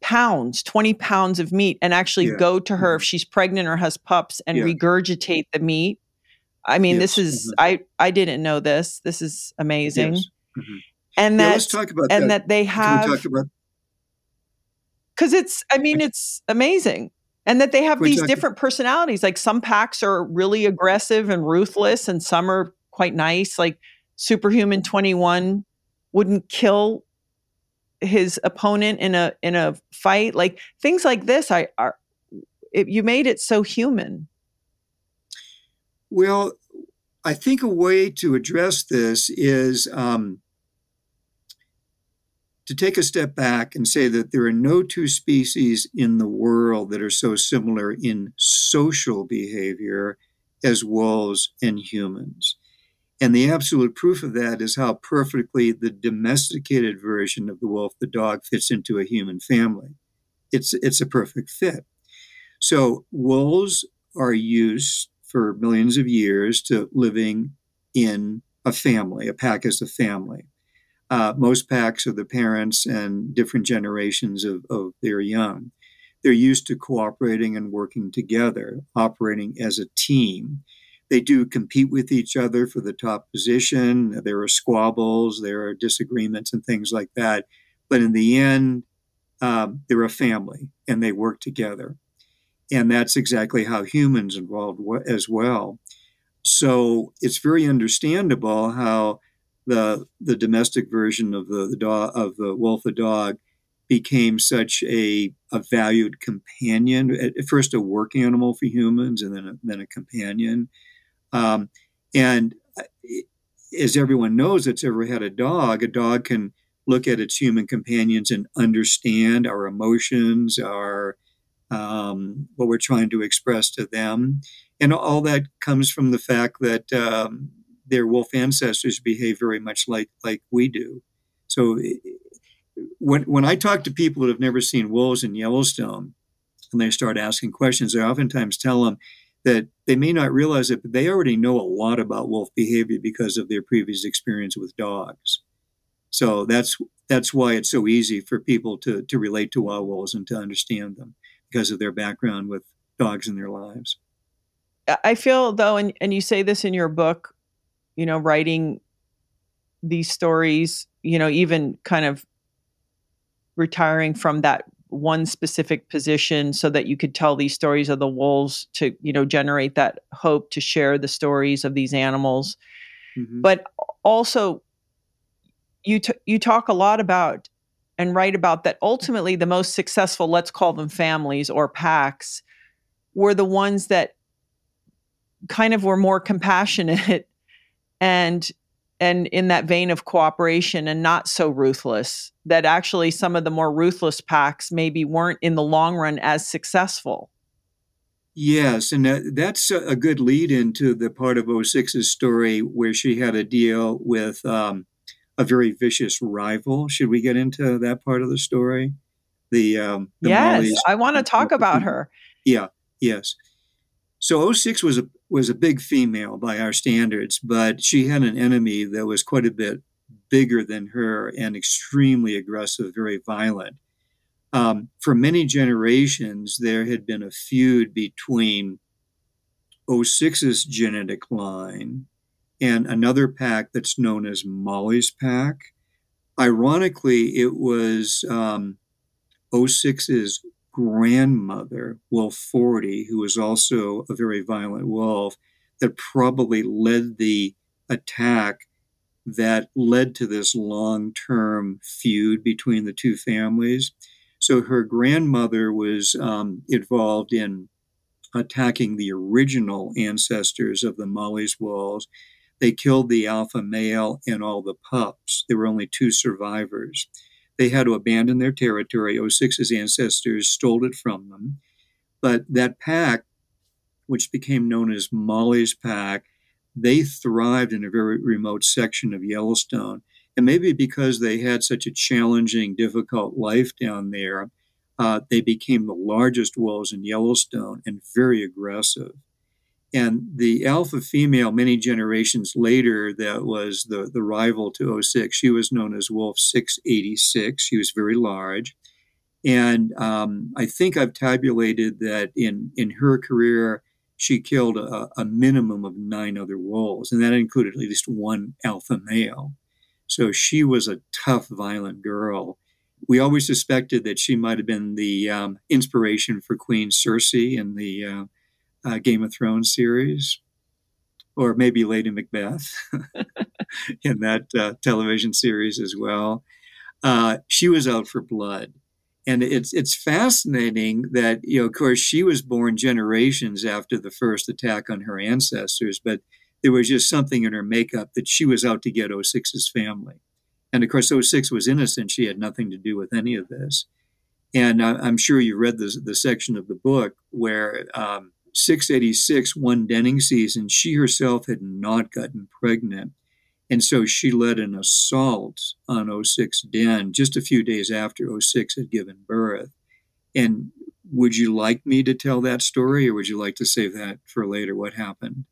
pounds 20 pounds of meat and actually yeah. go to her mm-hmm. if she's pregnant or has pups and yeah. regurgitate the meat i mean yes. this is mm-hmm. i i didn't know this this is amazing yes. mm-hmm. And that yeah, let's talk about and that, that they have because it's i mean it's amazing and that they have these different personalities. Like some packs are really aggressive and ruthless, and some are quite nice. Like Superhuman 21 wouldn't kill his opponent in a in a fight. Like things like this, I are it, you made it so human. Well, I think a way to address this is um, to take a step back and say that there are no two species in the world that are so similar in social behavior as wolves and humans. And the absolute proof of that is how perfectly the domesticated version of the wolf, the dog, fits into a human family. It's, it's a perfect fit. So, wolves are used for millions of years to living in a family, a pack as a family. Uh, most packs are the parents and different generations of, of their young. They're used to cooperating and working together, operating as a team. They do compete with each other for the top position. There are squabbles, there are disagreements, and things like that. But in the end, um, they're a family and they work together. And that's exactly how humans involved as well. So it's very understandable how the the domestic version of the, the dog of the wolf the dog became such a, a valued companion at, first a work animal for humans and then a, then a companion. Um, and uh, as everyone knows that's ever had a dog a dog can look at its human companions and understand our emotions our um, what we're trying to express to them. And all that comes from the fact that um, their wolf ancestors behave very much like like we do. So when when I talk to people that have never seen wolves in Yellowstone, and they start asking questions, I oftentimes tell them that they may not realize it, but they already know a lot about wolf behavior because of their previous experience with dogs. So that's that's why it's so easy for people to to relate to wild wolves and to understand them because of their background with dogs in their lives. I feel though, and, and you say this in your book, you know, writing these stories, you know, even kind of retiring from that one specific position so that you could tell these stories of the wolves to, you know, generate that hope to share the stories of these animals. Mm-hmm. But also you t- you talk a lot about and write about that ultimately the most successful let's call them families or packs were the ones that kind of were more compassionate and and in that vein of cooperation and not so ruthless that actually some of the more ruthless packs maybe weren't in the long run as successful. Yes and that, that's a good lead into the part of 06's story where she had a deal with um, a very vicious rival. Should we get into that part of the story? The, um, the yes Mollie's, i want to talk about <laughs> her. Yeah yes. So 06 was a was a big female by our standards, but she had an enemy that was quite a bit bigger than her and extremely aggressive, very violent. Um, for many generations, there had been a feud between 06's genetic line and another pack that's known as Mollie's pack. Ironically, it was um, 06's grandmother, Wolf 40, who was also a very violent wolf, that probably led the attack that led to this long term feud between the two families. So her grandmother was um, involved in attacking the original ancestors of the Mollie's wolves. They killed the alpha male and all the pups. There were only two survivors. They had to abandon their territory. 06's ancestors stole it from them. But that pack, which became known as Mollie's Pack, they thrived in a very remote section of Yellowstone. And maybe because they had such a challenging, difficult life down there, uh, they became the largest wolves in Yellowstone and very aggressive. And the alpha female, many generations later, that was the, the rival to 06, she was known as Wolf 686. She was very large. And um, I think I've tabulated that in, in her career, she killed a, a, minimum of nine other wolves, and that included at least one alpha male. So she was a tough, violent girl. We always suspected that she might have been the um, inspiration for Queen Cersei in the uh, uh, Game of Thrones series, or maybe Lady Macbeth <laughs> in that uh, television series as well. Uh, she was out for blood. And it's it's fascinating that you know, of course, she was born generations after the first attack on her ancestors, but there was just something in her makeup that she was out to get 06's family. And of course, 06 was innocent; she had nothing to do with any of this. And I'm sure you read the the section of the book where um, 686, one denning season, she herself had not gotten pregnant. And so she led an assault on 06 Den just a few days after 06 had given birth. And would you like me to tell that story or would you like to save that for later? What happened?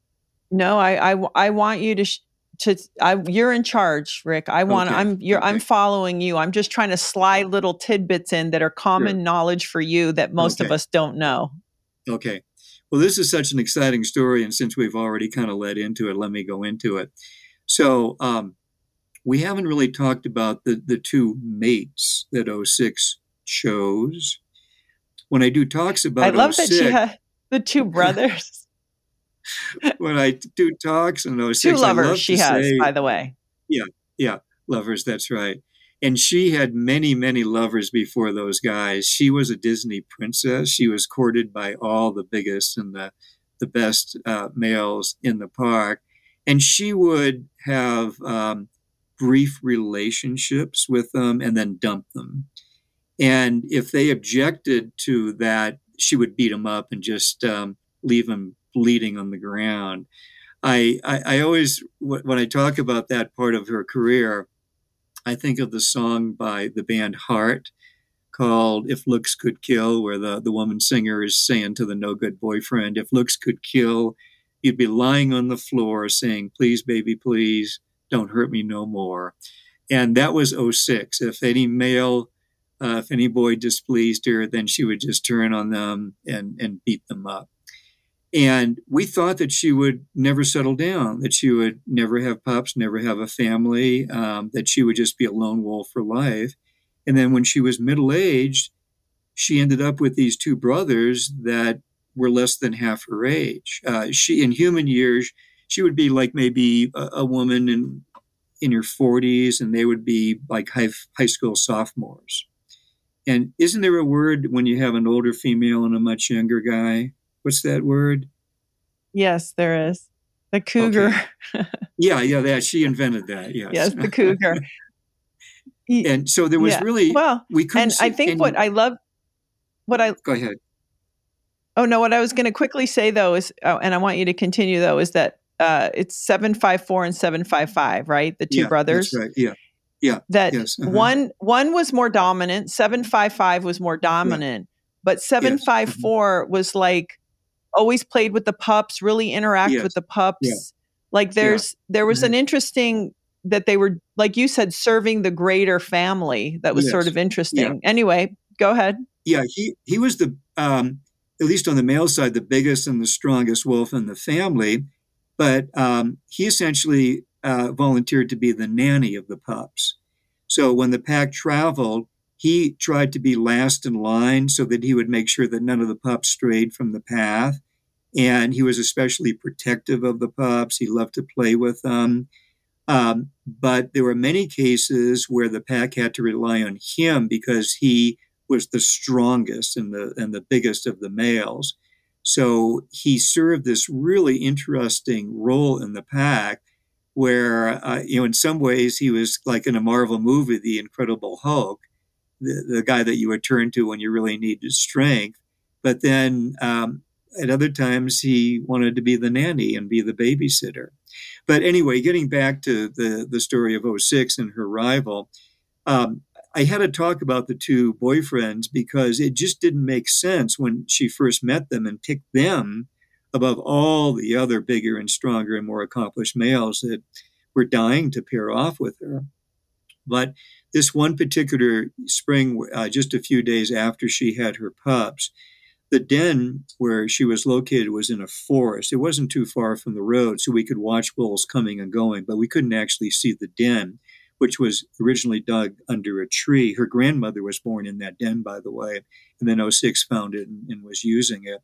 No, I, I, I want you to, sh- to I, you're in charge, Rick. I want Okay, I'm you're I'm following you. I'm just trying to slide little tidbits in that are common knowledge for you that most of us don't know. Okay. Well, this is such an exciting story, and since we've already kind of led into it, let me go into it. So, um, we haven't really talked about the, the two mates that 06 chose. When I do talks about I love that she 06 had the two <laughs> brothers, when I do talks in 06, two I love lovers she has, say- by the way. Yeah, yeah, lovers that's right and she had many many lovers before those guys. She was a disney princess. She was courted by all the biggest and the the best uh, males in the park. And she would have um, brief relationships with them and then dump them. And if they objected to that she would beat them up and just um, leave them bleeding on the ground. I, I, I always, wh- when I talk about that part of her career, I think of the song by the band Heart called If Looks Could Kill, where the, the woman singer is saying to the no good boyfriend, If looks could kill, you'd be lying on the floor saying, Please, baby, please, don't hurt me no more. And that was 06. If any male, uh, if any boy displeased her, then she would just turn on them and, and beat them up. And we thought that she would never settle down, that she would never have pups, never have a family, um, that she would just be a lone wolf for life. And then when she was middle aged, she ended up with these two brothers that were less than half her age. Uh, she, in human years, she would be like maybe a, a woman in in her 40s, and they would be like high, high school sophomores. And isn't there a word when you have an older female and a much younger guy? What's that word? Yes, there is the cougar. <laughs> Yeah, yeah, that she invented that. Yes, yes, the cougar. <laughs> And so there was Yeah. really well, we couldn't. and I think any- what I love, what I go ahead. Oh no! What I was going to quickly say though is, oh, and I want you to continue though, is that uh, it's seven five four and seven five five, right? The two Yeah, brothers. That's right. Yeah, Yeah. That Yes, uh-huh. one one was more dominant. Seven five five was more dominant, but seven five mm-hmm. was like always played with the pups, really interact Yes, with the pups. yeah. Like there's there was Mhm. an interesting that they were like you said serving the greater family. That was sort of interesting. Anyway, go ahead. yeah. He he was the um, at least on the male side the biggest and the strongest wolf in the family, but um, he essentially uh, volunteered to be the nanny of the pups. So when the pack traveled, he tried to be last in line so that he would make sure that none of the pups strayed from the path. And he was especially protective of the pups. He loved to play with them. Um, but there were many cases where the pack had to rely on him because he was the strongest and the and the biggest of the males. So he served this really interesting role in the pack, where uh, you know in some ways he was like in a Marvel movie, the Incredible Hulk, the the guy that you would turn to when you really needed strength. But then um, at other times he wanted to be the nanny and be the babysitter. But anyway, getting back to the the story of 06 and her rival. Um, I had to talk about the two boyfriends because it just didn't make sense when she first met them and picked them above all the other bigger and stronger and more accomplished males that were dying to pair off with her. But this one particular spring, uh, just a few days after she had her pups, the den where she was located was in a forest. It wasn't too far from the road, so we could watch wolves coming and going, but we couldn't actually see the den which was originally dug under a tree. Her grandmother was born in that den, by the way, and then 06 found it and, and was using it.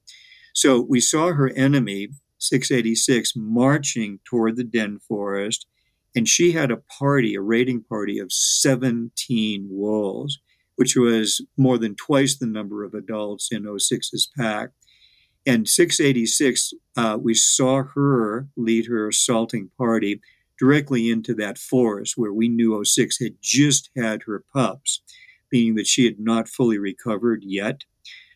So we saw her enemy, 686, marching toward the den forest, and she had a party, a raiding party of 17 wolves, which was more than twice the number of adults in 06's pack. And 686, uh, we saw her lead her assaulting party directly into that forest where we knew 06 had just had her pups, meaning that she had not fully recovered yet.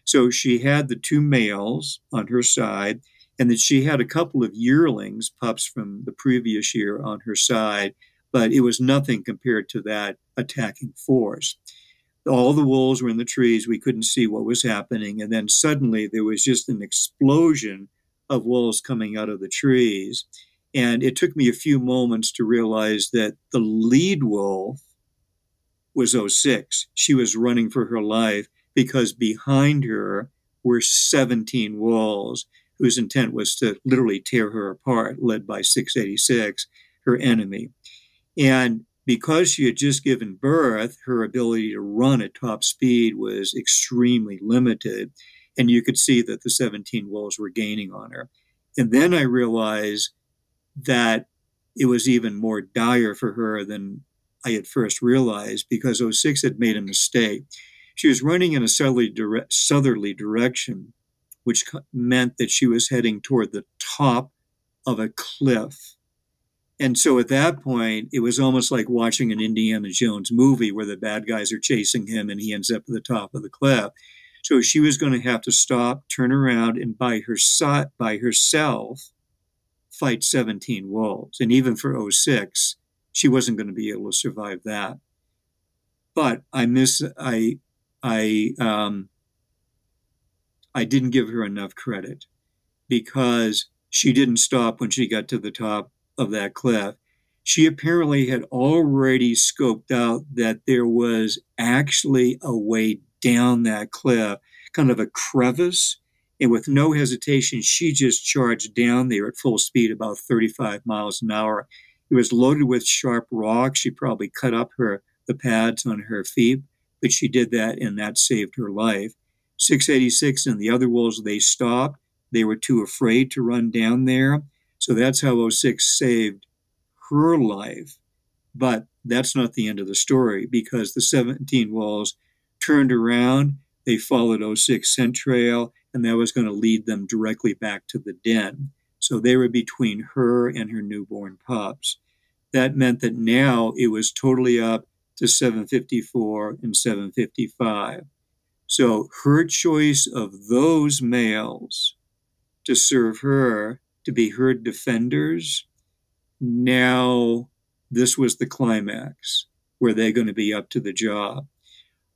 So she had the two males on her side, and that she had a couple of yearlings, pups from the previous year, on her side, but it was nothing compared to that attacking force. All the wolves were in the trees. We couldn't see what was happening. And then suddenly there was just an explosion of wolves coming out of the trees And it took me a few moments to realize that the lead wolf was 06. She was running for her life because behind her were 17 wolves whose intent was to literally tear her apart, led by 686, her enemy. And because she had just given birth, her ability to run at top speed was extremely limited. And you could see that the 17 wolves were gaining on her. And then I realized that it was even more dire for her than I had first realized because 06 had made a mistake. She was running in a southerly, dire- southerly direction, which meant that she was heading toward the top of a cliff. And so at that point, it was almost like watching an Indiana Jones movie where the bad guys are chasing him and he ends up at the top of the cliff. So she was going to have to stop, turn around, and by her by herself fight 17 wolves. And even for 06, she wasn't going to be able to survive that. But I miss I I um, I didn't give her enough credit because she didn't stop when she got to the top of that cliff. She apparently had already scoped out that there was actually a way down that cliff, kind of a crevice. And with no hesitation, she just charged down there at full speed, about 35 miles an hour. It was loaded with sharp rocks. She probably cut up her the pads on her feet, but she did that and that saved her life. 686 and the other wolves, they stopped. They were too afraid to run down there. So that's how 06 saved her life. But that's not the end of the story because the 17 walls turned around, they followed 06 scent trail, and that was going to lead them directly back to the den. So they were between her and her newborn pups. That meant that now it was totally up to 754 and 755. So her choice of those males to serve her, to be her defenders, now this was the climax Were they're going to be up to the job.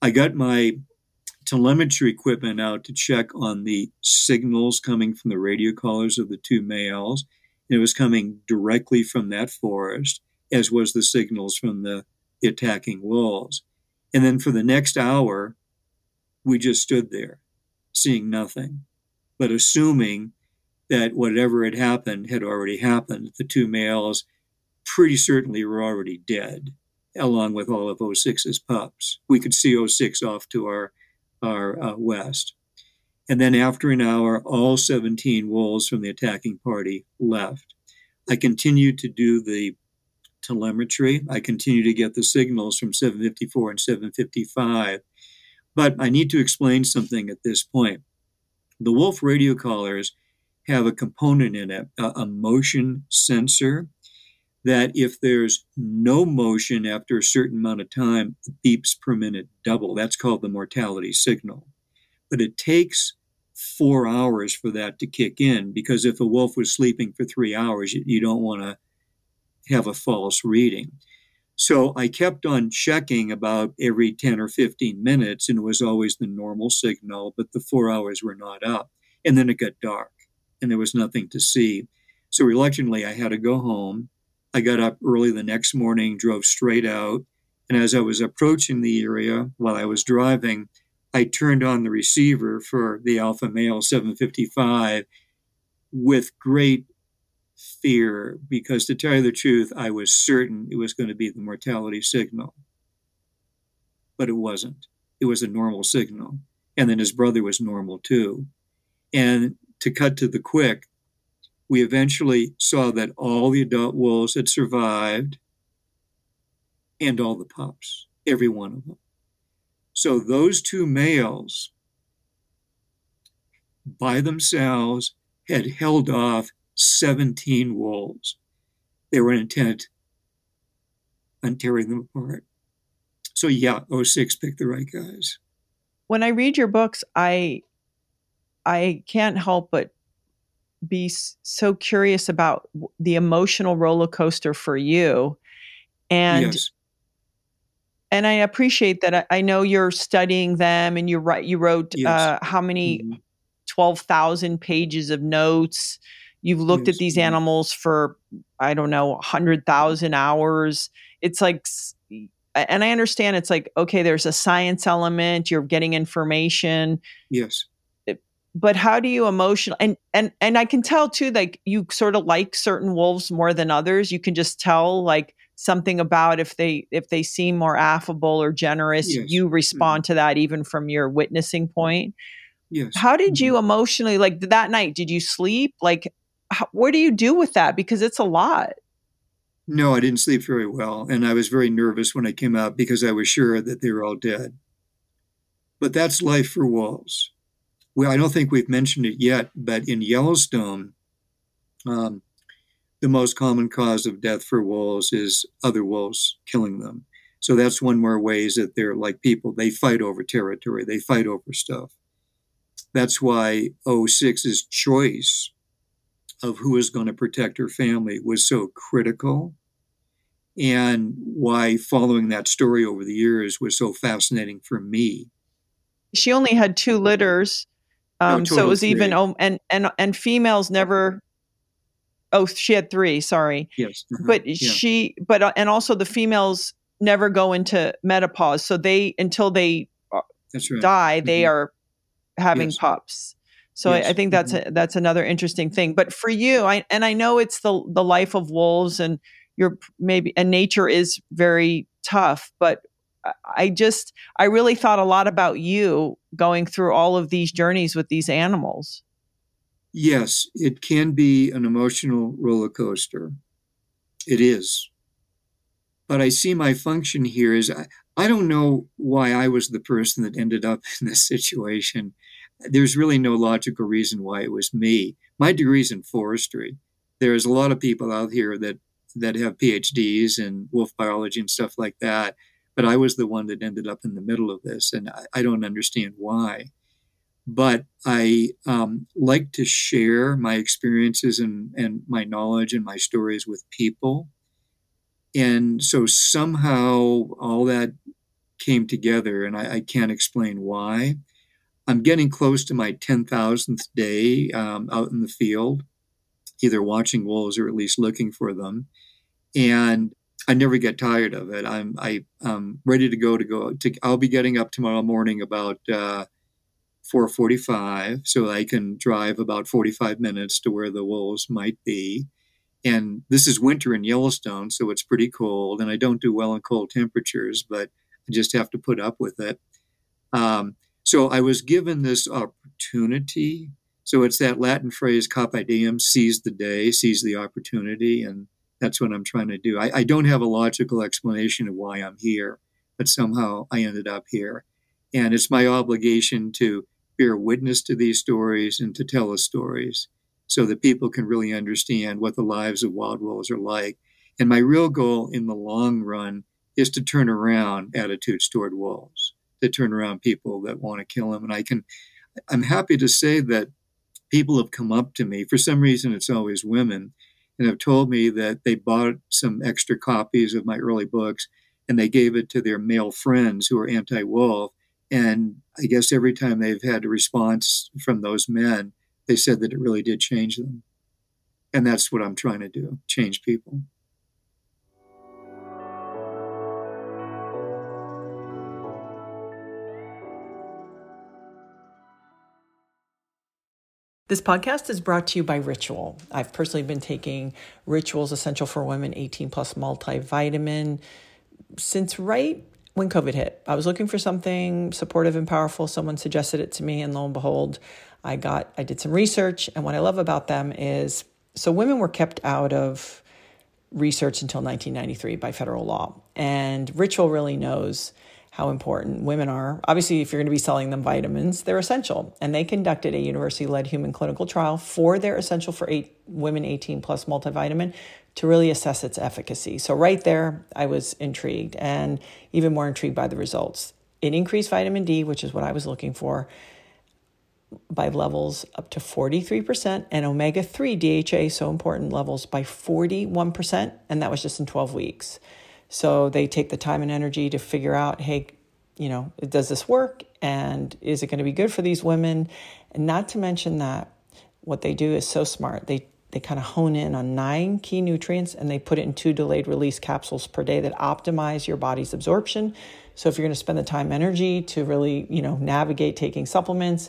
I got my telemetry equipment out to check on the signals coming from the radio collars of the two males. And It was coming directly from that forest, as was the signals from the attacking wolves. And then for the next hour, we just stood there, seeing nothing, but assuming that whatever had happened had already happened. The two males pretty certainly were already dead along with all of 06's pups. We could see 06 off to our, our uh, west. And then after an hour, all 17 wolves from the attacking party left. I continued to do the telemetry. I continued to get the signals from 754 and 755. But I need to explain something at this point. The wolf radio collars have a component in it, a, a motion sensor that if there's no motion after a certain amount of time, the beeps per minute double. That's called the mortality signal. But it takes four hours for that to kick in because if a wolf was sleeping for three hours, you, you don't want to have a false reading. So I kept on checking about every 10 or 15 minutes, and it was always the normal signal, but the four hours were not up. And then it got dark, and there was nothing to see. So reluctantly, I had to go home I got up early the next morning, drove straight out, and as I was approaching the area while I was driving, I turned on the receiver for the Alpha Male 755 with great fear because, to tell you the truth, I was certain it was going to be the mortality signal. But it wasn't. It was a normal signal. And then his brother was normal too. And to cut to the quick, we eventually saw that all the adult wolves had survived and all the pups, every one of them. So those two males by themselves had held off 17 wolves. They were intent on tearing them apart. So yeah, 06 picked the right guys. When I read your books, I I can't help but be so curious about the emotional roller coaster for you and yes. and i appreciate that I, I, know you're studying them and you write you wrote yes. uh, how many mm-hmm. 12,000 pages of notes you've looked yes. at these mm-hmm. animals for I don't know, 100,000 hours. It's like, and I understand it's like, okay, there's a science element, you're getting information. Yes. But how do you emotional and and and I can tell too, like you sort of like certain wolves more than others. You can just tell like something about if they if they seem more affable or generous, Yes. you respond to that even from your witnessing point. Yes. How did Mhm. you emotionally like that night? Did you sleep? Like, how, what do you do with that? Because it's a lot. No, I didn't sleep very well, and I was very nervous when I came out because I was sure that they were all dead. But that's life for wolves. Well, I don't think we've mentioned it yet, but in Yellowstone, um, the most common cause of death for wolves is other wolves killing them. So that's one more ways that they're like people. They fight over territory. They fight over stuff. That's why 06's choice of who is going to protect her family was so critical and why following that story over the years was so fascinating for me. She only had two litters, um, so it was even. Oh, and and and females never. Oh, she had three. Sorry, Yes. uh-huh, but yeah. she, but uh, and also the females never go into menopause, so they until they That's right. die, they Mhm. are having Yes. pups. So I, I think that's a, that's another interesting thing. But for you, I and I know it's the the life of wolves, and you're maybe and nature is very tough. But I just I really thought a lot about you going through all of these journeys with these animals. Yes, it can be an emotional roller coaster. It is. But I see my function here is I, I don't know why I was the person that ended up <laughs> in this situation. There's really no logical reason why it was me. My degree's in forestry. There's a lot of people out here that that have PhDs in wolf biology and stuff like that. But I was the one that ended up in the middle of this, and I, I don't understand why but I um, like to share my experiences and, and my knowledge and my stories with people. And so somehow all that came together, and I, I can't explain why. I'm getting close to my 10,000th day um, out in the field, either watching wolves or at least looking for them. And I never get tired of it. I'm I, I'm ready to go to go. To, I'll be getting up tomorrow morning about uh, 4:45, so I can drive about 45 minutes to where the wolves might be. And this is winter in Yellowstone, so it's pretty cold, and I don't do well in cold temperatures, but I just have to put up with it. Um, so I was given this opportunity. So it's that Latin phrase "carpe diem," seize the day, seize the opportunity, and that's what I'm trying to do. I, I don't have a logical explanation of why I'm here, but somehow I ended up here, and it's my obligation to bear witness to these stories and to tell the stories so that people can really understand what the lives of wild wolves are like. And my real goal in the long run is to turn around attitudes toward wolves, to turn around people that want to kill them. And I can, I'm happy to say that people have come up to me. For some reason, it's always women, and have told me that they bought some extra copies of my early books and they gave it to their male friends who are anti wolf. And I guess every time they've had a response from those men, they said that it really did change them. And that's what I'm trying to do change people. This podcast is brought to you by Ritual. I've personally been taking Ritual's Essential for Women 18 Plus multivitamin since right when COVID hit. I was looking for something supportive and powerful. Someone suggested it to me, and lo and behold, I got I did some research. And what I love about them is so women were kept out of research until 1993 by federal law, and Ritual really knows how important women are. Obviously, if you're going to be selling them vitamins, they're essential. And they conducted a university led human clinical trial for their essential for eight women 18 plus multivitamin to really assess its efficacy. So, right there, I was intrigued and even more intrigued by the results. It increased vitamin D, which is what I was looking for, by levels up to 43%, and omega 3 DHA, so important levels, by 41%. And that was just in 12 weeks. So they take the time and energy to figure out, hey, you know, does this work? And is it going to be good for these women? And not to mention that what they do is so smart. They they kind of hone in on nine key nutrients and they put it in two delayed release capsules per day that optimize your body's absorption. So if you're going to spend the time and energy to really, you know, navigate taking supplements,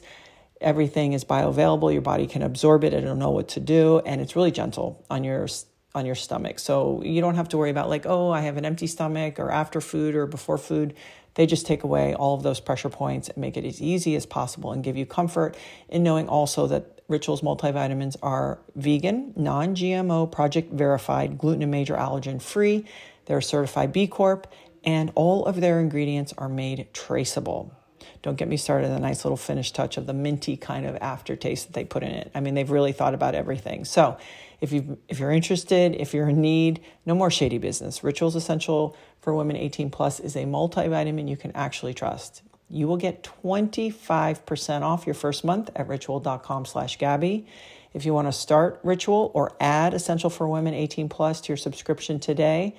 everything is bioavailable. Your body can absorb it. It'll know what to do, and it's really gentle on your on your stomach. So you don't have to worry about like, oh, I have an empty stomach or after food or before food. They just take away all of those pressure points and make it as easy as possible and give you comfort in knowing also that Rituals multivitamins are vegan, non GMO, project verified, gluten and major allergen free. They're certified B Corp, and all of their ingredients are made traceable. Don't get me started on the nice little finish touch of the minty kind of aftertaste that they put in it. I mean, they've really thought about everything. So, if you if you're interested, if you're in need, no more shady business. Rituals Essential for Women 18 Plus is a multivitamin you can actually trust you will get 25% off your first month at ritual.com slash Gabby. If you want to start Ritual or add Essential for Women 18 plus to your subscription today,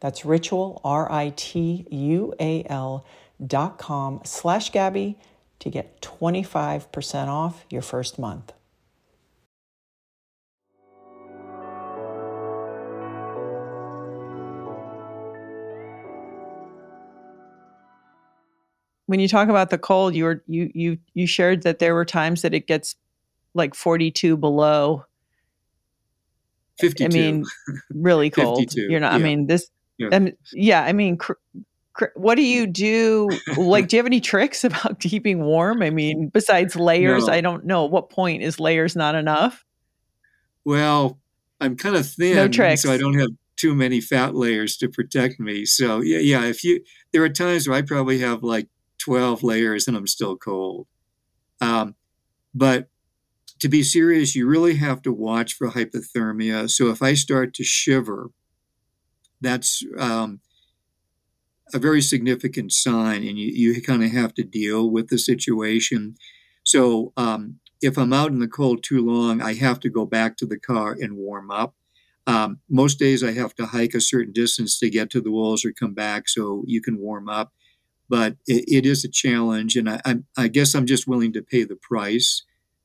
that's ritual, R-I-T-U-A-L dot com slash Gabby to get 25% off your first month. when you talk about the cold, you were you you you shared that there were times that it gets like 42 below 52. I mean, really cold. 52, You're not. Yeah. I mean, this. Yeah. I mean, yeah. I mean, cr- cr- what do you do? like, do you have any tricks <laughs> about keeping warm? I mean, besides layers, no. I don't know. At what point is layers not enough? Well, I'm kind of thin, no tricks. so I don't have too many fat layers to protect me. So yeah, yeah. If you, there are times where I probably have like 12 layers and I'm still cold. Um, but to be serious, you really have to watch for hypothermia. So if I start to shiver, that's um, a very significant sign, and you, you kind of have to deal with the situation. So um, if I'm out in the cold too long, I have to go back to the car and warm up. Um, most days I have to hike a certain distance to get to the walls or come back so you can warm up but it, it is a challenge, and I, I, I, guess I'm just willing to pay the price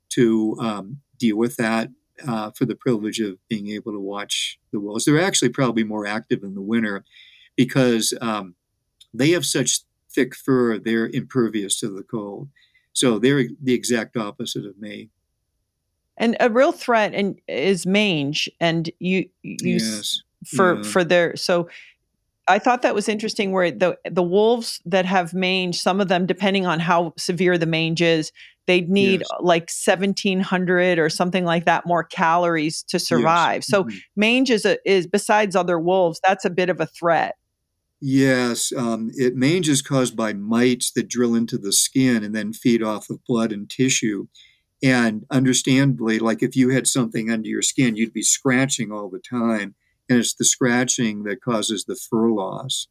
to um, deal with that uh, for the privilege of being able to watch the wolves. They're actually probably more active in the winter because um, they have such thick fur; they're impervious to the cold. So they're the exact opposite of me. And a real threat and is mange, and you you yes. for yeah. for their so I thought that was interesting where the the wolves that have mange, some of them, depending on how severe the mange is, they'd need yes. like seventeen hundred or something like that more calories to survive. Yes. So mm-hmm. mange is a, is besides other wolves, that's a bit of a threat. Yes, um, it mange is caused by mites that drill into the skin and then feed off of blood and tissue. And understandably, like if you had something under your skin, you'd be scratching all the time and it's the scratching that causes the fur loss.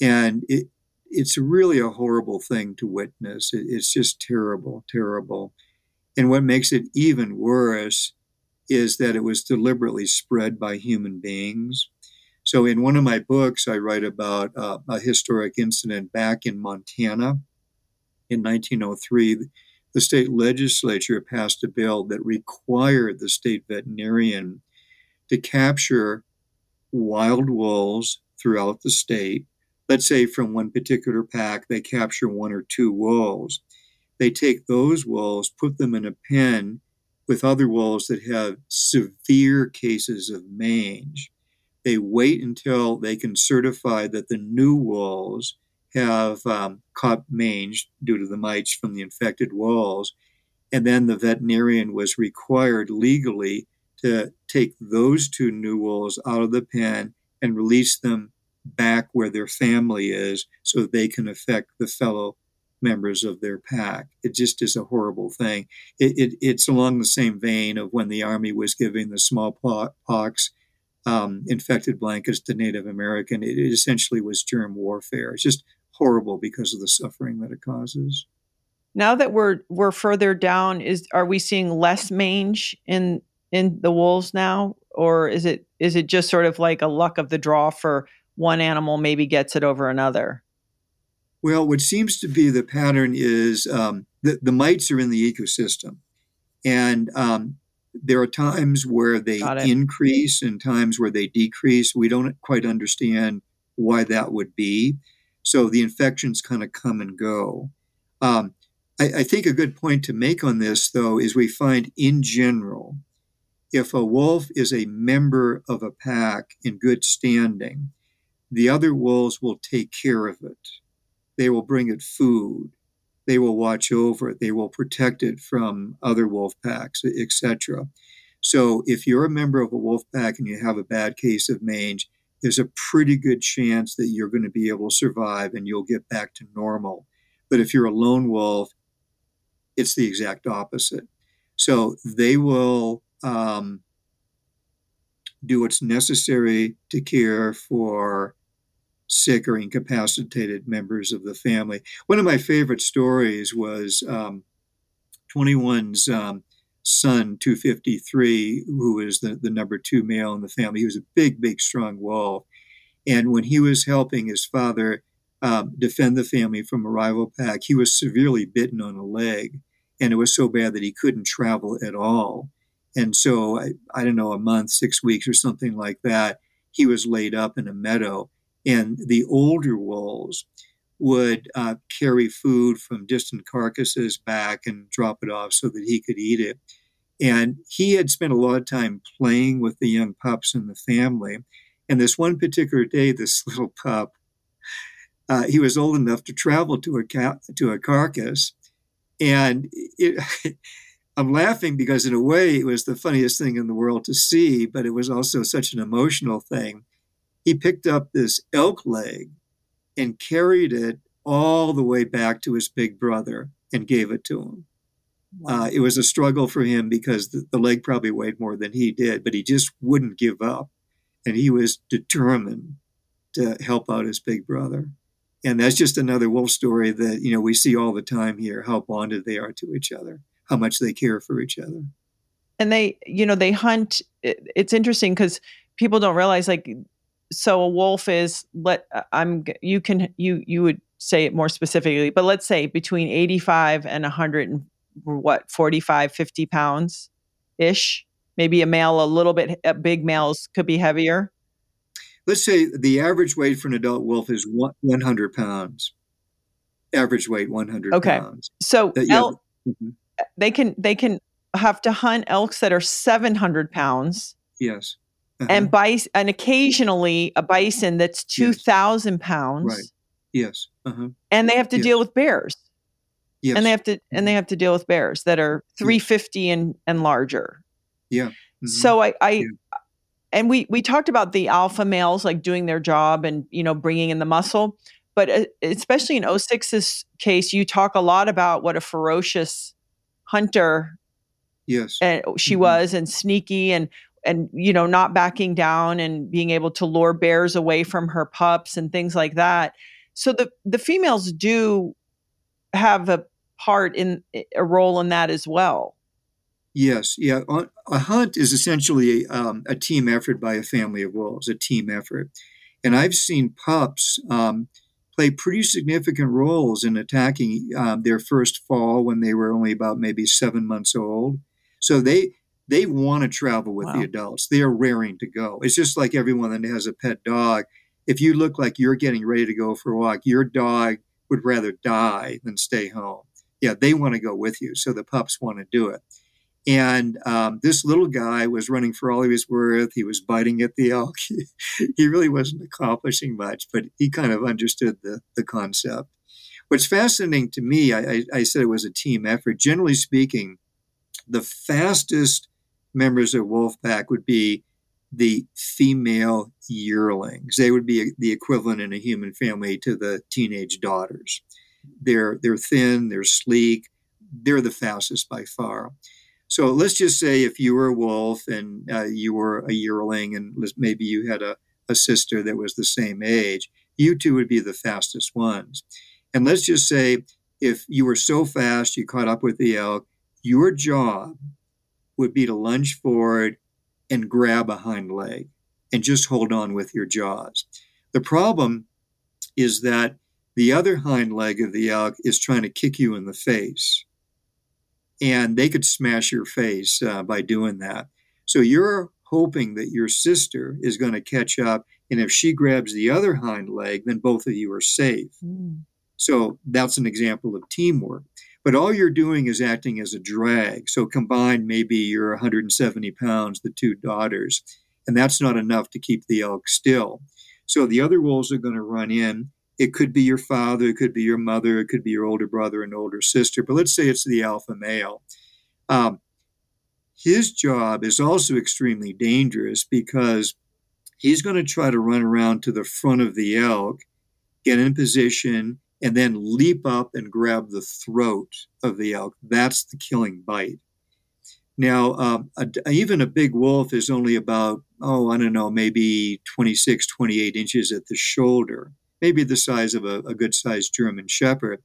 And it, it's really a horrible thing to witness. It, it's just terrible, terrible. And what makes it even worse is that it was deliberately spread by human beings. So, in one of my books, I write about uh, a historic incident back in Montana in 1903. The state legislature passed a bill that required the state veterinarian to capture wild wolves throughout the state. Let's say from one particular pack, they capture one or two wolves. They take those wolves, put them in a pen with other wolves that have severe cases of mange. They wait until they can certify that the new walls have um, caught mange due to the mites from the infected walls. And then the veterinarian was required legally to take those two new wolves out of the pen and release them back where their family is so they can affect the fellow members of their pack. It just is a horrible thing. It, it, it's along the same vein of when the Army was giving the smallpox um, infected blankets to Native American. It, it essentially was germ warfare. It's just horrible because of the suffering that it causes. Now that we're we're further down, is are we seeing less mange in in the wolves now, or is it is it just sort of like a luck of the draw for one animal maybe gets it over another? Well, what seems to be the pattern is um, the, the mites are in the ecosystem, and um, there are times where they increase and times where they decrease. We don't quite understand why that would be. So the infections kind of come and go. Um, I, I think a good point to make on this, though, is we find in general, if a wolf is a member of a pack in good standing, the other wolves will take care of it. They will bring it food. They will watch over it. They will protect it from other wolf packs, etc. So if you're a member of a wolf pack and you have a bad case of mange, there's a pretty good chance that you're going to be able to survive and you'll get back to normal. But if you're a lone wolf, it's the exact opposite. So they will um, do what's necessary to care for sick or incapacitated members of the family. One of my favorite stories was um, 21's um, son, 253, who was the, the number two male in the family. He was a big, big, strong wolf. And when he was helping his father um, defend the family from a rival pack, he was severely bitten on a leg. And it was so bad that he couldn't travel at all. And so, I, I don't know, a month, six weeks, or something like that, he was laid up in a meadow and the older wolves would uh, carry food from distant carcasses back and drop it off so that he could eat it. And he had spent a lot of time playing with the young pups in the family. And this one particular day, this <laughs> little pup, uh, he was old enough to travel to a ca- to a carcass, and it, <laughs> I'm laughing because in a way it was the funniest thing in the world to see, but it was also such an emotional thing he picked up this elk leg and carried it all the way back to his big brother and gave it to him. Uh, it was a struggle for him because the, the, leg probably weighed more than he did, but he just wouldn't give up. And he was determined to help out his big brother. And that's just another wolf story that, you know, we see all the time here, how bonded they are to each other, how much they care for each other. And they, you know, they hunt. It's interesting because people don't realize like so a wolf is let uh, i'm you can you you would say it more specifically but let's say between 85 and 100 and what 45 50 pounds ish maybe a male a little bit uh, big males could be heavier let's say the average weight for an adult wolf is 100 pounds average weight 100 okay pounds. so uh, yeah. elk, mm-hmm. they can they can have to hunt elks that are 700 pounds yes. And bison, and occasionally a bison that's two thousand yes. pounds. Right. Yes. Uh-huh. And they have to yes. deal with bears. Yes. And they have to and they mm-hmm. have to deal with bears that are three fifty yes. and and larger. Yeah. Mm-hmm. So I, I yeah. and we we talked about the alpha males like doing their job and you know bringing in the muscle, but uh, especially in 06's case, you talk a lot about what a ferocious hunter yes and she mm-hmm. was and sneaky and and you know not backing down and being able to lure bears away from her pups and things like that. So the the females do have a part in a role in that as well. Yes yeah a hunt is essentially um, a team effort by a family of wolves a team effort. And i've seen pups um, play pretty significant roles in attacking um, their first fall when they were only about maybe seven months old. So they they want to travel with wow. the adults. They are raring to go. It's just like everyone that has a pet dog. If you look like you're getting ready to go for a walk, your dog would rather die than stay home. Yeah, they want to go with you. So the pups want to do it. And um, this little guy was running for all he was worth. He was biting at the elk. <laughs> he really wasn't accomplishing much, but he kind of understood the, the concept. What's fascinating to me, I, I, I said it was a team effort. Generally speaking, the fastest members of Wolfpack would be the female yearlings. They would be the equivalent in a human family to the teenage daughters. They're they're thin, they're sleek, they're the fastest by far. So let's just say if you were a wolf and uh, you were a yearling, and maybe you had a, a sister that was the same age, you two would be the fastest ones. And let's just say if you were so fast you caught up with the elk, your job would be to lunge forward and grab a hind leg and just hold on with your jaws. The problem is that the other hind leg of the elk is trying to kick you in the face. and they could smash your face uh, by doing that. So you're hoping that your sister is going to catch up, and if she grabs the other hind leg, then both of you are safe. Mm. So that's an example of teamwork. But all you're doing is acting as a drag. So combined, maybe you're 170 pounds, the two daughters, and that's not enough to keep the elk still. So the other wolves are going to run in. It could be your father, it could be your mother, it could be your older brother and older sister, but let's say it's the alpha male. Um, his job is also extremely dangerous because he's going to try to run around to the front of the elk, get in position, and then leap up and grab the throat of the elk. That's the killing bite. Now, um, a, even a big wolf is only about, oh, I don't know, maybe 26, 28 inches at the shoulder, maybe the size of a, a good sized German Shepherd,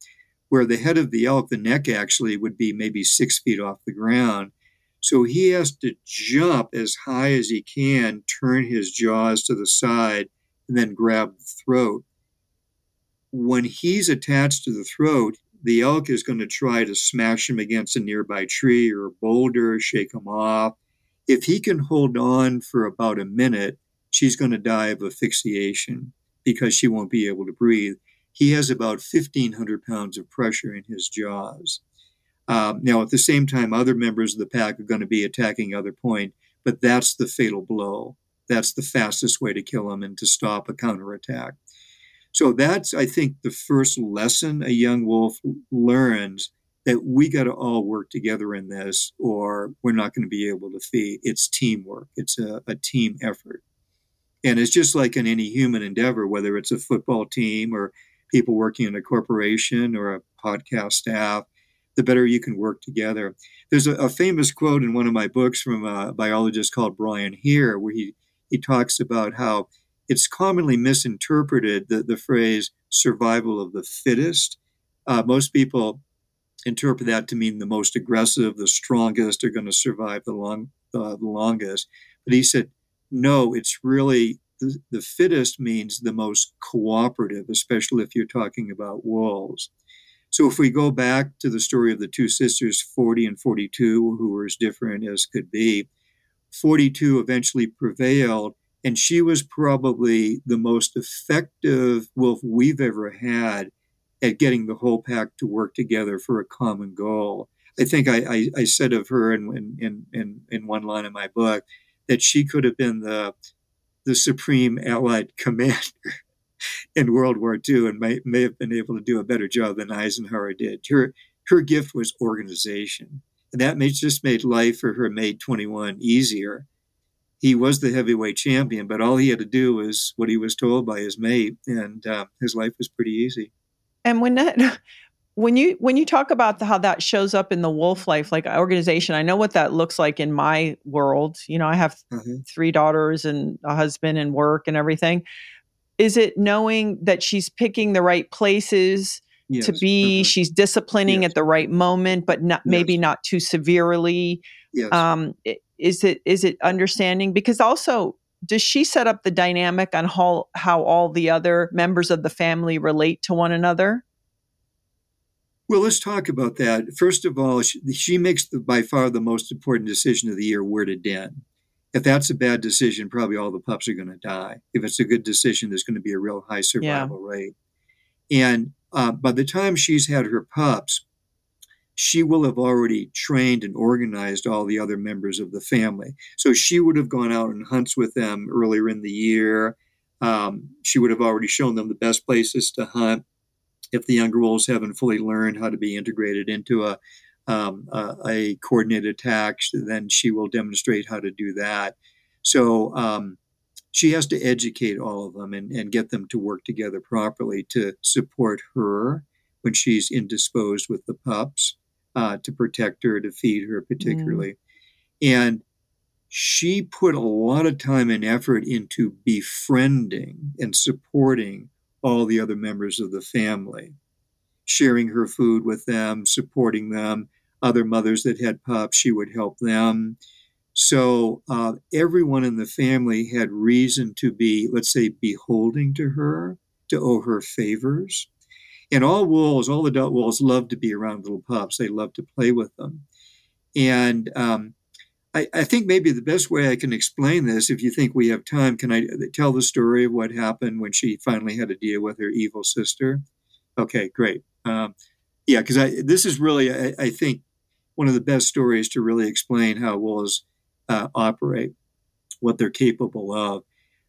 where the head of the elk, the neck actually would be maybe six feet off the ground. So he has to jump as high as he can, turn his jaws to the side, and then grab the throat when he's attached to the throat, the elk is going to try to smash him against a nearby tree or a boulder, shake him off. If he can hold on for about a minute, she's going to die of asphyxiation because she won't be able to breathe. He has about 1,500 pounds of pressure in his jaws. Um, now, at the same time, other members of the pack are going to be attacking other point, but that's the fatal blow. That's the fastest way to kill him and to stop a counterattack. So that's, I think, the first lesson a young wolf learns that we got to all work together in this or we're not going to be able to feed. It's teamwork, it's a, a team effort. And it's just like in any human endeavor, whether it's a football team or people working in a corporation or a podcast staff, the better you can work together. There's a, a famous quote in one of my books from a biologist called Brian Hare, where he, he talks about how it's commonly misinterpreted the, the phrase survival of the fittest. Uh, most people interpret that to mean the most aggressive, the strongest are going to survive the long uh, the longest. But he said, no, it's really the, the fittest means the most cooperative, especially if you're talking about wolves. So if we go back to the story of the two sisters, 40 and 42, who were as different as could be, 42 eventually prevailed and she was probably the most effective wolf we've ever had at getting the whole pack to work together for a common goal. I think I, I, I said of her in, in, in, in one line in my book that she could have been the, the supreme Allied <laughs> commander in World War II and may, may have been able to do a better job than Eisenhower did. Her, her gift was organization. And that made, just made life for her mate 21 easier he was the heavyweight champion, but all he had to do was what he was told by his mate, and uh, his life was pretty easy. And when that, <laughs> when you when you talk about the, how that shows up in the wolf life, like organization, I know what that looks like in my world. You know, I have mm-hmm. three daughters and a husband and work and everything. Is it knowing that she's picking the right places? Yes. to be mm-hmm. she's disciplining yes. at the right moment but not yes. maybe not too severely yes. um, is it is it understanding because also does she set up the dynamic on how how all the other members of the family relate to one another well let's talk about that first of all she, she makes the, by far the most important decision of the year where to den if that's a bad decision probably all the pups are going to die if it's a good decision there's going to be a real high survival yeah. rate and uh, by the time she's had her pups she will have already trained and organized all the other members of the family. So she would have gone out and hunts with them earlier in the year. Um, she would have already shown them the best places to hunt. If the younger wolves haven't fully learned how to be integrated into a, um, a, a, coordinated attack, then she will demonstrate how to do that. So um, she has to educate all of them and, and get them to work together properly to support her when she's indisposed with the pups uh, to protect her, to feed her, particularly. And she put a lot of time and effort into befriending and supporting all the other members of the family, sharing her food with them, supporting them. Other mothers that had pups, she would help them. So uh, everyone in the family had reason to be, let's say, beholding to her, to owe her favors. And all wolves, all adult wolves, love to be around little pups. They love to play with them. And um, I, I, think maybe the best way I can explain this, if you think we have time, can I tell the story of what happened when she finally had to deal with her evil sister? Okay, great. Um, yeah, because this is really, I, I, think, one of the best stories to really explain how wolves uh, operate, what they're capable of.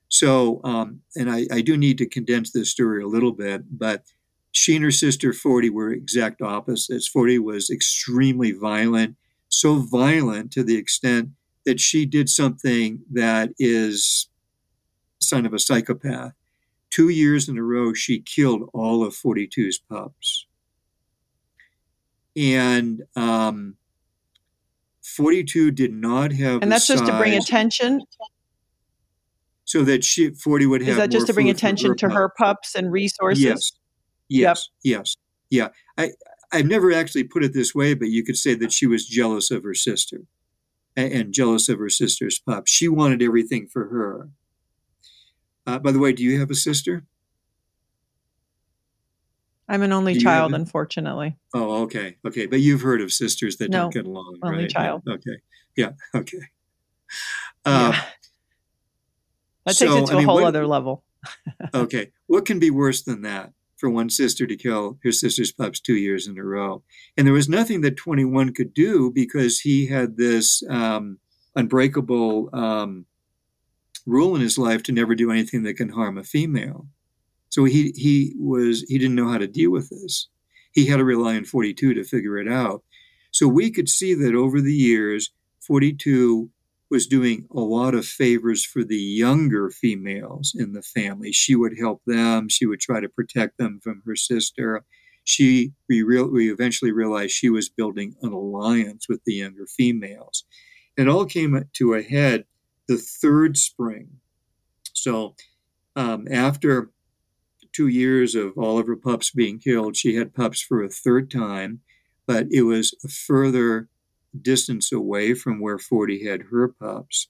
So, um, and I, I, do need to condense this story a little bit, but she and her sister 40 were exact opposites. 40 was extremely violent, so violent to the extent that she did something that is sign of a psychopath. Two years in a row, she killed all of 42's pups. And um, 42 did not have. And that's just to bring attention? So that she 40 would have is that just to bring attention her to her pups and resources? Yes. Yes yep. yes yeah. I i've never actually put it this way but you could say that she was jealous of her sister and, and jealous of her sister's pup. She wanted everything for her. Uh, by the way do you have a sister i'm an only child unfortunately oh okay okay but you've heard of sisters that no, don't get along only right child okay yeah <laughs> okay uh, yeah. That takes so, it to I mean, a whole what, other level. <laughs> okay. What can be worse than that for one sister to kill her sister's pups two years in a row? And there was nothing that 21 could do because he had this um, unbreakable um, rule in his life to never do anything that can harm a female. So he, he was he didn't know how to deal with this. He had to rely on 42 to figure it out. So we could see that over the years, 42 was doing a lot of favors for the younger females in the family. She would help them. She would try to protect them from her sister. She we, real, we eventually realized she was building an alliance with the younger females. It all came to a head the third spring. So um, after two years of all of her pups being killed, she had pups for a third time, but it was a further distance away from where 40 had her pups.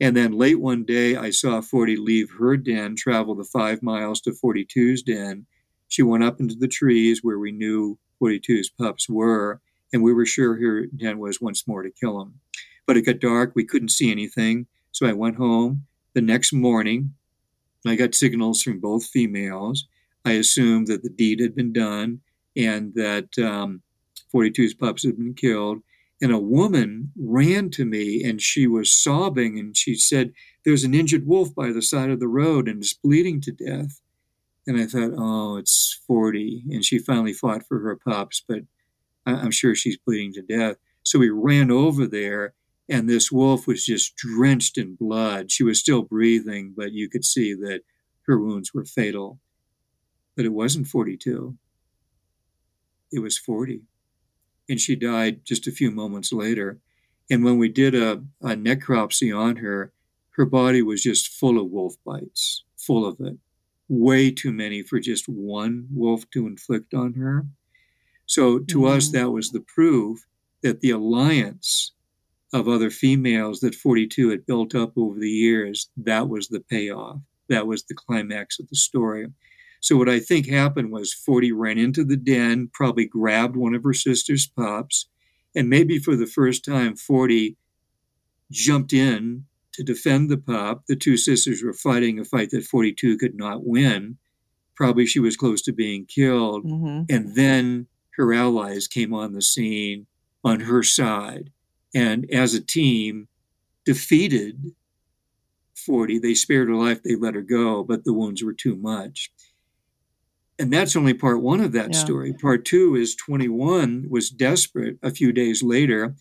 And then late one day, I saw 40 leave her den, travel the five miles to 42's den. She went up into the trees where we knew 42's pups were, and we were sure her den was once more to kill them. But it got dark, we couldn't see anything, so I went home. The next morning, I got signals from both females. I assumed that the deed had been done and that um, 42's pups had been killed and a woman ran to me and she was sobbing and she said, There's an injured wolf by the side of the road and it's bleeding to death. And I thought, Oh, it's 40. And she finally fought for her pups, but I'm sure she's bleeding to death. So we ran over there and this wolf was just drenched in blood. She was still breathing, but you could see that her wounds were fatal. But it wasn't 42, it was 40 and she died just a few moments later. And when we did a, a necropsy on her, her body was just full of wolf bites, full of it. Way too many for just one wolf to inflict on her. So to mm-hmm. us, that was the proof that the alliance of other females that 42 had built up over the years, that was the payoff. That was the climax of the story. So what I think happened was 40 ran into the den, probably grabbed one of her sister's pups, and maybe for the first time, 40 jumped in to defend the pup. The two sisters were fighting a fight that 42 could not win. Probably she was close to being killed. Mm-hmm. And then her allies came on the scene on her side. And as a team, defeated 40. They spared her life, they let her go, but the wounds were too much and that's only part one of that yeah. story. Part two is 21 was desperate a few days later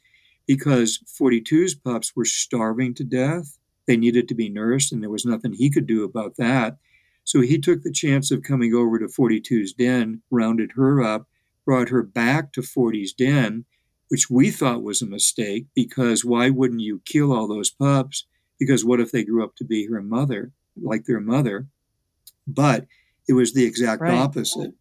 because 42's pups were starving to death. They needed to be nursed, and there was nothing he could do about that. So he took the chance of coming over to 42's den, rounded her up, brought her back to 40's den, which we thought was a mistake because why wouldn't you kill all those pups? Because what if they grew up to be her mother, like their mother? But it was the exact right. opposite.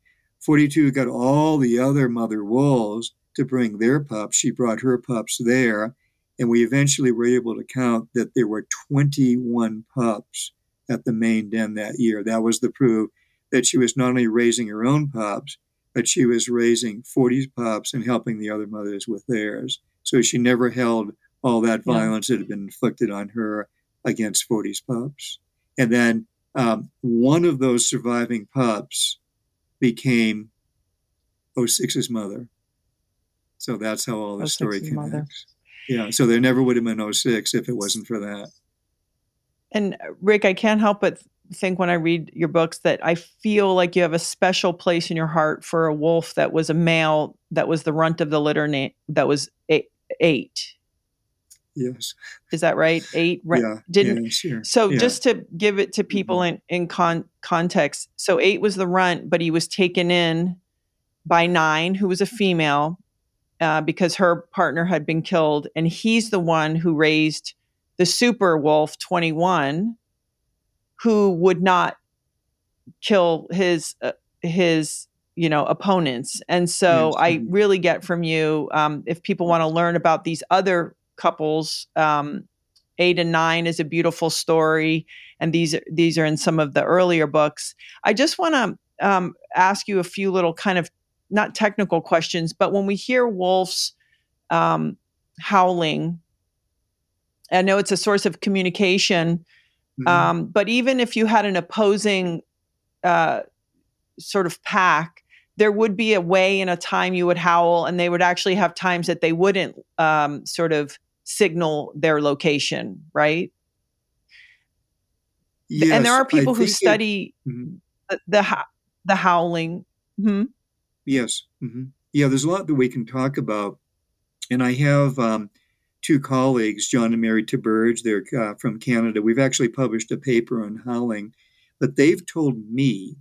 42 got all the other mother wolves to bring their pups. She brought her pups there. And we eventually were able to count that there were 21 pups at the main den that year. That was the proof that she was not only raising her own pups, but she was raising 40 pups and helping the other mothers with theirs. So she never held all that violence that had been inflicted on her against 40's pups. And then um, one of those surviving pups became 06's mother. So that's how all the story connects. Mother. Yeah, so there never would have been 06 if it wasn't for that. And uh, Rick, I can't help but think when I read your books that I feel like you have a special place in your heart for a wolf that was a male that was the runt of the litter na- that was eight, eight. Yes. Is that right? Eight. Yeah. Didn't. Yeah, sure. So yeah. just to give it to people mm-hmm. in in con- context, so eight was the runt, but he was taken in by nine, who was a female, uh, because her partner had been killed, and he's the one who raised the super wolf twenty one, who would not kill his uh, his you know opponents and so i really get from you um, if people want to learn about these other couples. Um, eight and nine is a beautiful story, and these these are in some of the earlier books. I just want to um, ask you a few little kind of not technical questions, but when we hear wolves um, howling, I know it's a source of communication. Mm-hmm. Um, but even if you had an opposing uh, sort of pack, there would be a way and a time you would howl, and they would actually have times that they wouldn't um, sort of signal their location, right? Yes, and there are people who study it, mm-hmm. the, the, the howling. Mm-hmm. Yes, mm-hmm. yeah. There's a lot that we can talk about, and I have um, two colleagues, John and Mary Theberge. They're uh, from Canada. We've actually published a paper on howling, but they've told me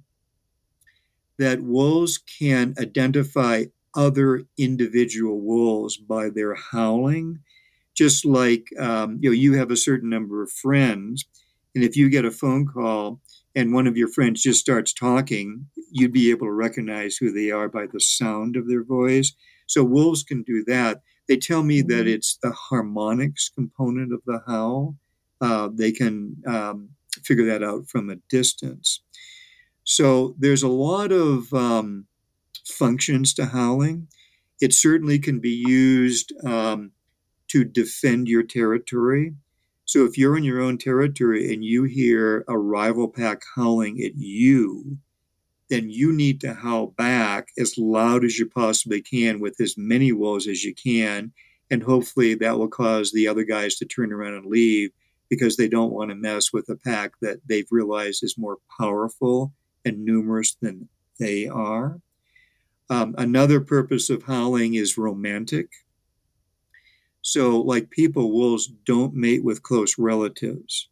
that wolves can identify other individual wolves by their howling just like um, you know you have a certain number of friends and if you get a phone call and one of your friends just starts talking you'd be able to recognize who they are by the sound of their voice so wolves can do that they tell me that mm-hmm. it's the harmonics component of the howl uh, they can um, figure that out from a distance so there's a lot of um, functions to howling it certainly can be used um, to defend your territory. So if you're in your own territory and you hear a rival pack howling at you, then you need to howl back as loud as you possibly can with as many wolves as you can. And hopefully that will cause the other guys to turn around and leave because they don't want to mess with a pack that they've realized is more powerful and numerous than they are. Um, another purpose of howling is romantic. So, like people, wolves don't mate with close relatives.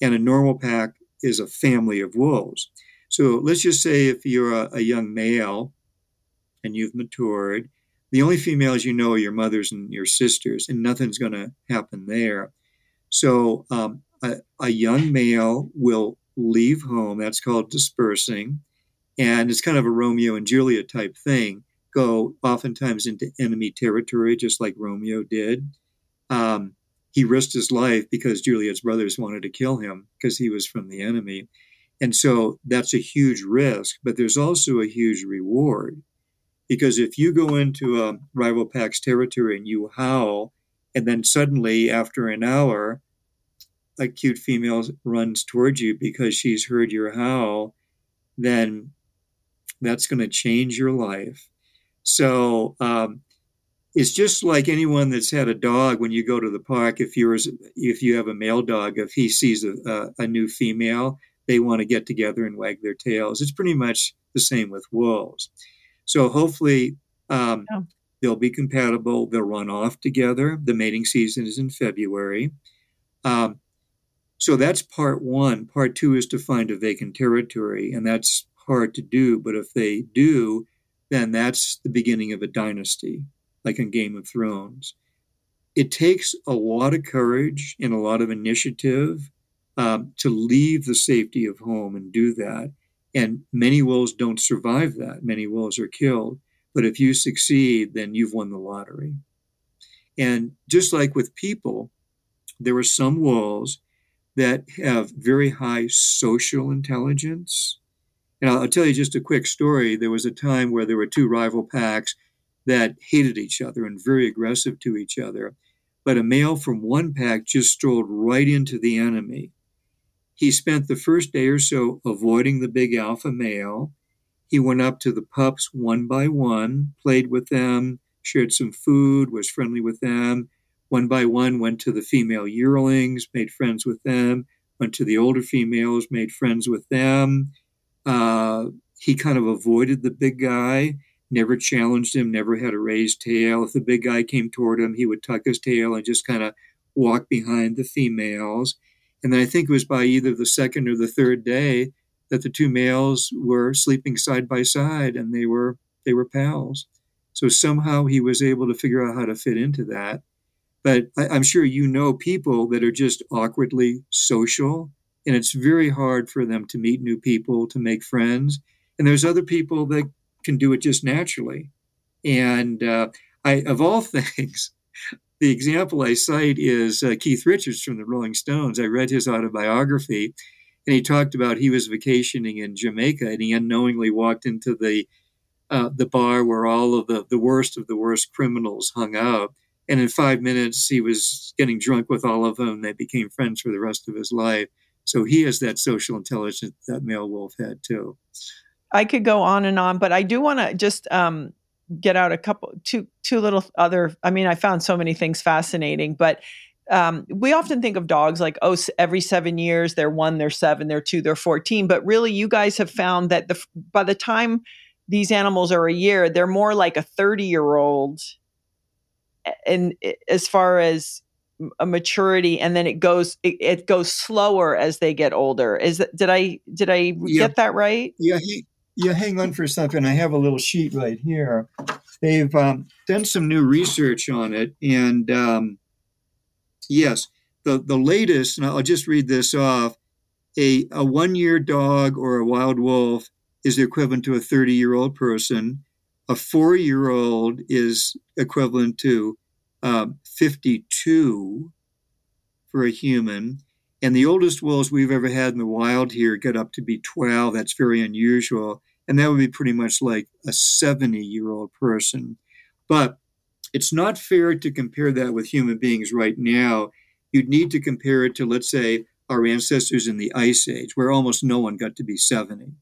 And a normal pack is a family of wolves. So, let's just say if you're a, a young male and you've matured, the only females you know are your mothers and your sisters, and nothing's going to happen there. So, um, a, a young male will leave home. That's called dispersing. And it's kind of a Romeo and Juliet type thing go oftentimes into enemy territory, just like Romeo did. Um, he risked his life because Juliet's brothers wanted to kill him because he was from the enemy. And so that's a huge risk, but there's also a huge reward. Because if you go into a rival pack's territory and you howl, and then suddenly after an hour, a cute female runs towards you because she's heard your howl, then that's going to change your life. So um, it's just like anyone that's had a dog. When you go to the park, if you're if you have a male dog, if he sees a, a, a new female, they want to get together and wag their tails. It's pretty much the same with wolves. So hopefully um, oh. they'll be compatible. They'll run off together. The mating season is in February. Um, so that's part one. Part two is to find a vacant territory, and that's hard to do. But if they do, then that's the beginning of a dynasty, like in Game of Thrones. It takes a lot of courage and a lot of initiative um, to leave the safety of home and do that. And many wolves don't survive that. Many wolves are killed. But if you succeed, then you've won the lottery. And just like with people, there are some wolves that have very high social intelligence and I'll, I'll, tell you just a quick story. There was a time where there were two rival packs. that hated each other and very aggressive to each other. But a male from one pack just strolled right into the enemy. He spent the first day or so avoiding the big alpha male. He went up to the pups one by one, played with them, shared some food, was friendly with them. One by one, went to the female yearlings, made friends with them, went to the older females, made friends with them. Uh, he kind of avoided the big guy never challenged him, never had a raised tail. If the big guy came toward him, he would tuck his tail and just kind of walk behind the females. And I think it was by either the second or the third day that the two males were sleeping side by side and they were they were pals. So somehow he was able to figure out how to fit into that. But I, am sure you know people that are just awkwardly social, and it's very hard for them to meet new people, to make friends. And there's other people that can do it just naturally. And uh, I, of all <laughs> things, the example I cite is uh, Keith Richards from the Rolling Stones. I read his autobiography, and he talked about he was vacationing in Jamaica, and he unknowingly walked into the uh, the bar where all of the, the worst of the worst criminals hung out. And in five minutes, he was getting drunk with all of them. They became friends for the rest of his life. So he has that social intelligence that male wolf had too. I could go on and on, but I do want to just um, get out a couple, two, two little other. I mean, I found so many things fascinating, but um, we often think of dogs like, oh, every seven years they're one, they're seven, they're two, they're 14. But really, you guys have found that the by the time these animals are a year, they're more like a 30 year old. And as far as a maturity and then it goes it, it, goes slower as they get older is that did i did i yeah. get that right yeah he yeah, hang on for something. I have a little sheet right here. They've um, done some new research on it, and um, yes, the the latest. And I'll just read this off. A a one year dog or a wild wolf is equivalent to a thirty year old person. A four year old is equivalent to um, fifty two for a human and the oldest wolves we've ever had in the wild here get up to be 12. That's very unusual. And that would be pretty much like a 70 year old person. But it's not fair to compare that with human beings right now. You'd need to compare it to, let's say, our ancestors in the Ice Age, where almost no one got to be 70.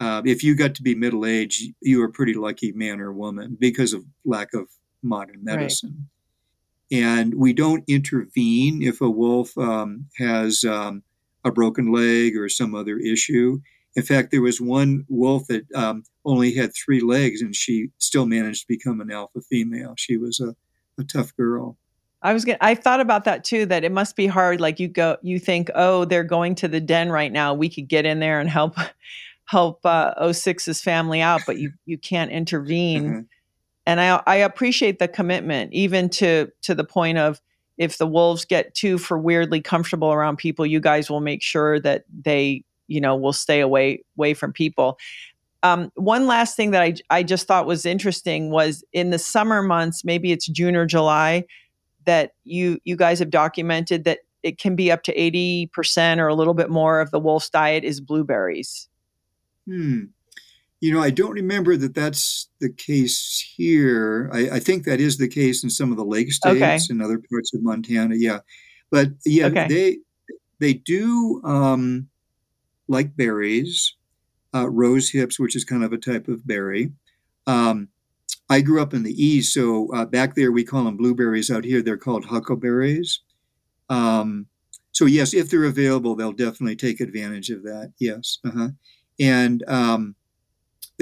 Uh, if you got to be middle age, you were a pretty lucky man or woman because of lack of modern medicine. Right and we don't intervene if a wolf um, has um, a broken leg or some other issue. In fact, there was one wolf that um, only had three legs, and she still managed to become an alpha female. She was a, a tough girl. I was gonna, I thought about that too. That it must be hard. Like you go, you think, oh, they're going to the den right now. We could get in there and help, help uh, 06's family out, but you you can't intervene. And I, I appreciate the commitment even to to the point of if the wolves get too for weirdly comfortable around people you guys will make sure that they you know will stay away away from people. Um, one last thing that I, I just thought was interesting was in the summer months maybe it's june or july that you you guys have documented that it can be up to 80% or a little bit more of the wolf's diet is blueberries. Hmm you know, I don't remember that that's the case here. I, I, think that is the case in some of the lake states okay. and other parts of Montana. Yeah, but yeah, okay. they they do um, like berries, uh, rose hips, which is kind of a type of berry. Um, I grew up in the east, so uh, back there we call them blueberries. Out here, they're called huckleberries. Um, so yes, if they're available, they'll definitely take advantage of that. Yes, uh-huh. and um,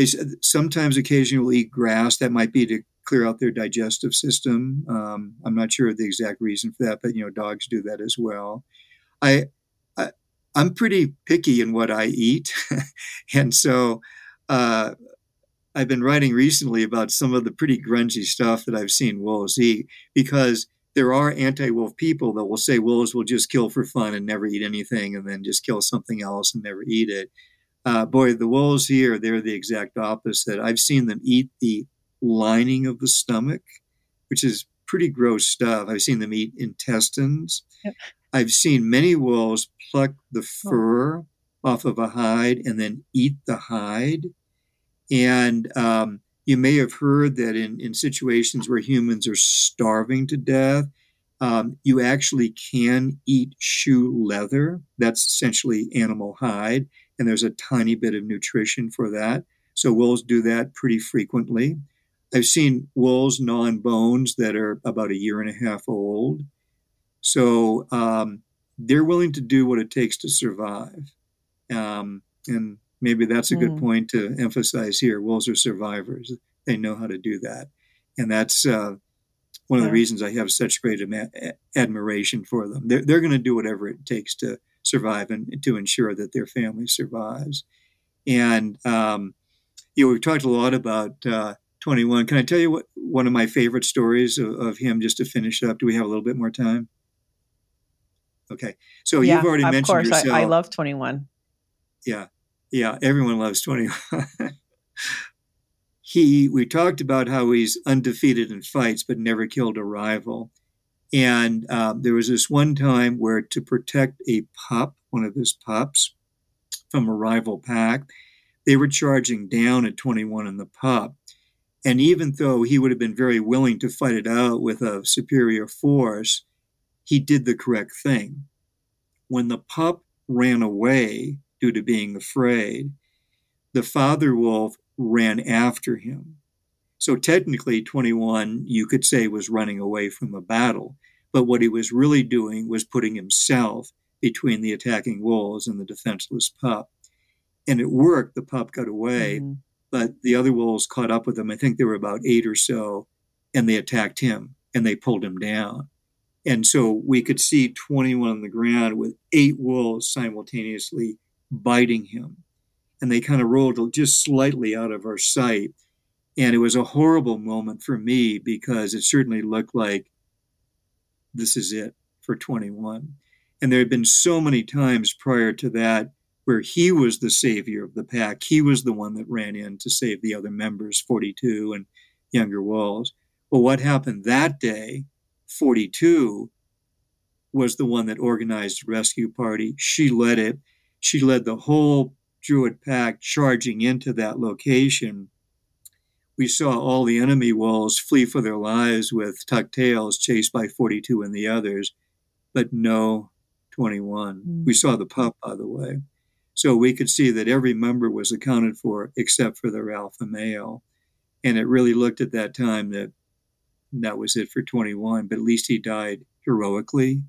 they sometimes occasionally eat grass. That might be to clear out their digestive system. Um, I'm not sure of the exact reason for that, but you know, dogs do that as well. I, I am pretty picky in what I eat, <laughs> and so uh, I've been writing recently about some of the pretty grungy stuff that I've seen wolves eat because there are anti-wolf people that will say wolves will just kill for fun and never eat anything, and then just kill something else and never eat it. Uh, boy, the wolves here, they're the exact opposite. I've seen them eat the lining of the stomach, which is pretty gross stuff. I've seen them eat intestines. Yep. I've seen many wolves pluck the oh. fur oh. off of a hide and then eat the hide. And, um, You may have heard that in, in situations where humans are starving to death, um, you actually can eat shoe leather. That's essentially animal hide, and there's a tiny bit of nutrition for that. So wolves do that pretty frequently. I've seen wolves gnaw on bones that are about a year and a half old. So um, they're willing to do what it takes to survive. Um, and maybe that's a good mm. point to emphasize here. Wolves are survivors. They know how to do that. And that's uh, one of the reasons I have such great admiration for them. They're, they're going to do whatever it takes to survive and to ensure that their family survives. And, um, you know, we've talked a lot about uh, 21. Can I tell you what one of my favorite stories of, of, him just to finish up? Do we have a little bit more time? Okay. So yeah, you've already of mentioned course. yourself. I, I love 21. Yeah. Yeah. Everyone loves 21. <laughs> he we talked about how he's undefeated in fights but never killed a rival and um, there was this one time where to protect a pup one of his pups from a rival pack they were charging down at 21 in the pup and even though he would have been very willing to fight it out with a superior force he did the correct thing when the pup ran away due to being afraid the father wolf ran after him. So technically, 21, you could say, was running away from a battle. But what he was really doing was putting himself between the attacking wolves and the defenseless pup. And it worked. The pup got away, mm-hmm. but the other wolves caught up with him. I think there were about eight or so, and they attacked him and they pulled him down. And so we could see 21 on the ground with eight wolves simultaneously biting him and they kind of rolled just slightly out of our sight. And it was a horrible moment for me because it certainly looked like this is it for 21. And there had been so many times prior to that where he was the savior of the pack. He was the one that ran in to save the other members, 42 and younger wolves. Well, what happened that day, 42 was the one that organized the rescue party. She led it. She led the whole Druid pack charging into that location, we saw all the enemy wolves flee for their lives with tucked tails, chased by 42 and the others, but no 21. Mm. We saw the pup, by the way. So we could see that every member was accounted for except for their alpha male. And it really looked at that time that that was it for 21, but at least he died heroically,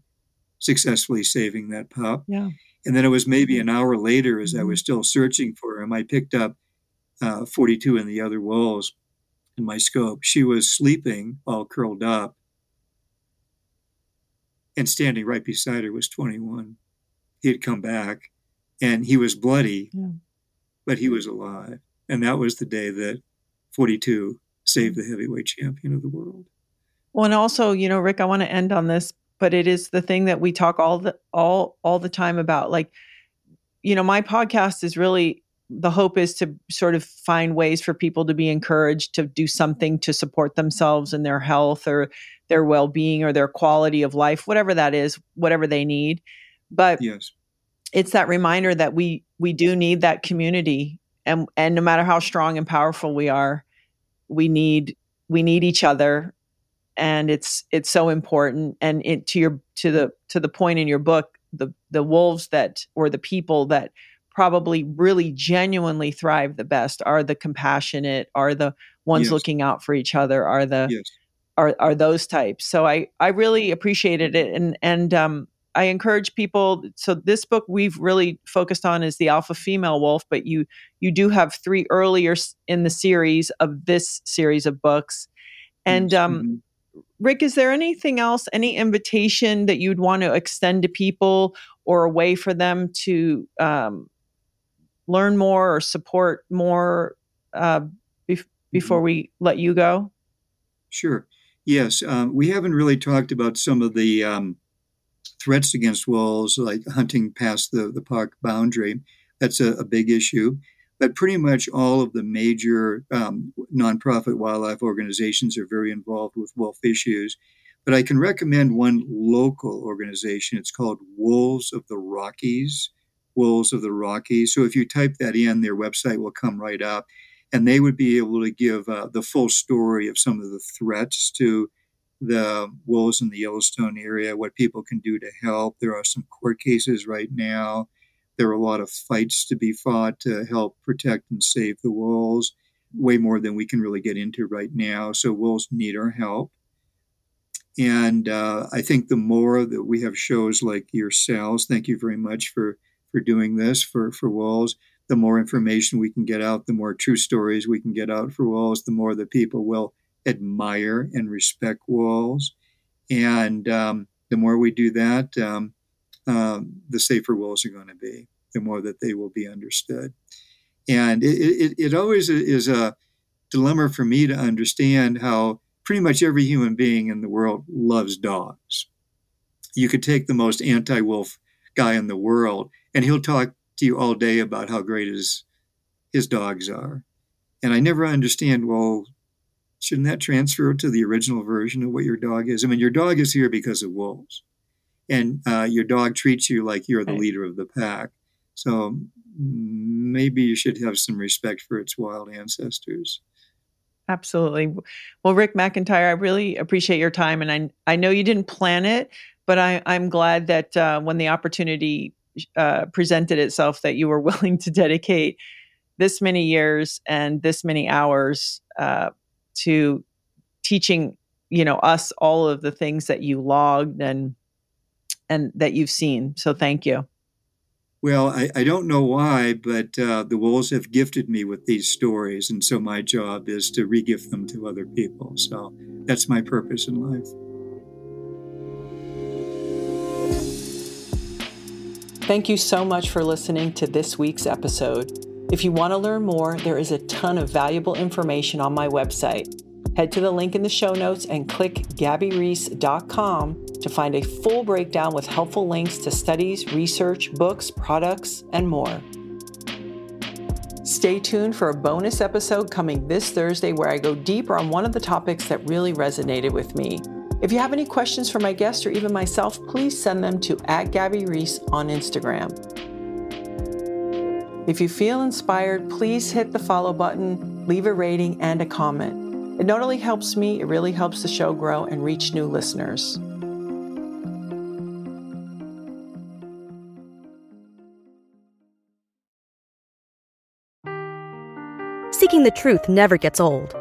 successfully saving that pup. Yeah. And then it was maybe an hour later, as I was mm-hmm. still searching for him, I picked up uh, 42 and the other wolves in my scope. She was sleeping, all curled up, and standing right beside her was 21. He had come back, and he was bloody, yeah. but he was alive. And that was the day that 42 saved the heavyweight champion of the world. Well, and also, you know, Rick, I want to end on this but it is the thing that we talk all the all all the time about like you know my podcast is really the hope is to sort of find ways for people to be encouraged to do something to support themselves and their health or their well-being or their quality of life whatever that is whatever they need. But yes. it's that reminder that we we do need that community and and no matter how strong and powerful we are we need we need each other and it's it's so important. And it to your to the to the point in your book the the wolves that or the people that probably really genuinely thrive the best are the compassionate are the ones yes. looking out for each other are the yes. are are those types so i i really appreciated it and and um I encourage people. So this book we've really focused on is the alpha female wolf, but you you do have three earlier in the series of this series of books, and um, mm-hmm. Rick, is there anything else, any invitation that you'd want to extend to people or a way for them to um, learn more or support more uh, be- before mm-hmm. we let you go? Sure. Yes. Um, we haven't really talked about some of the um, threats against wolves, like hunting past the, the park boundary. That's a, a big issue but pretty much all of the major um, nonprofit wildlife organizations are very involved with wolf issues. But I can recommend one local organization. It's called Wolves of the Rockies. Wolves of the Rockies. So if you type that in, their website will come right up. and they would be able to give uh, the full story of some of the threats to the wolves in the Yellowstone area, what people can do to help. There are some court cases right now. There are a lot of fights to be fought to help protect and save the wolves, way more than we can really get into right now. So, wolves need our help. And uh, I think the more that we have shows like yourselves, thank you very much for, for doing this for, for wolves the more information we can get out, the more true stories we can get out for wolves, the more the people will admire and respect wolves. And um, the more we do that, um, um, the safer wolves are going to be, the more that they will be understood. And it, it, it always is a dilemma for me to understand how pretty much every human being in the world loves dogs. You could take the most anti wolf guy in the world, and he'll talk to you all day about how great his his dogs are. And I never understand, well, shouldn't that transfer to the original version of what your dog is? I mean, your dog is here because of wolves, and uh, your dog treats you like you're the leader of the pack. So maybe you should have some respect for its wild ancestors. Absolutely. Well, Rick McIntyre, I really appreciate your time, and I I know you didn't plan it, but I I'm glad that uh, when the opportunity uh, presented itself that you were <laughs> willing to dedicate this many years and this many hours uh, to teaching you know us all of the things that you logged and and that you've seen. So thank you. Well i, I don't know why but uh, the wolves have gifted me with these stories and so my job is to regift them to other people. So that's my purpose in life Thank you so much for listening to this week's episode. If you want to learn more, there is a ton of valuable information on my website. Head to the link in the show notes and click gabbyreece.com to find a full breakdown with helpful links to studies, research, books, products, and more. Stay tuned for a bonus episode coming this Thursday where I go deeper on one of the topics that really resonated with me. If you have any questions for my guests or even myself, please send them to at Gabby Reece on Instagram. If you feel inspired, please hit the follow button, leave a rating, and a comment. It not only helps me, it really helps the show grow and reach new listeners. Seeking the truth never gets old.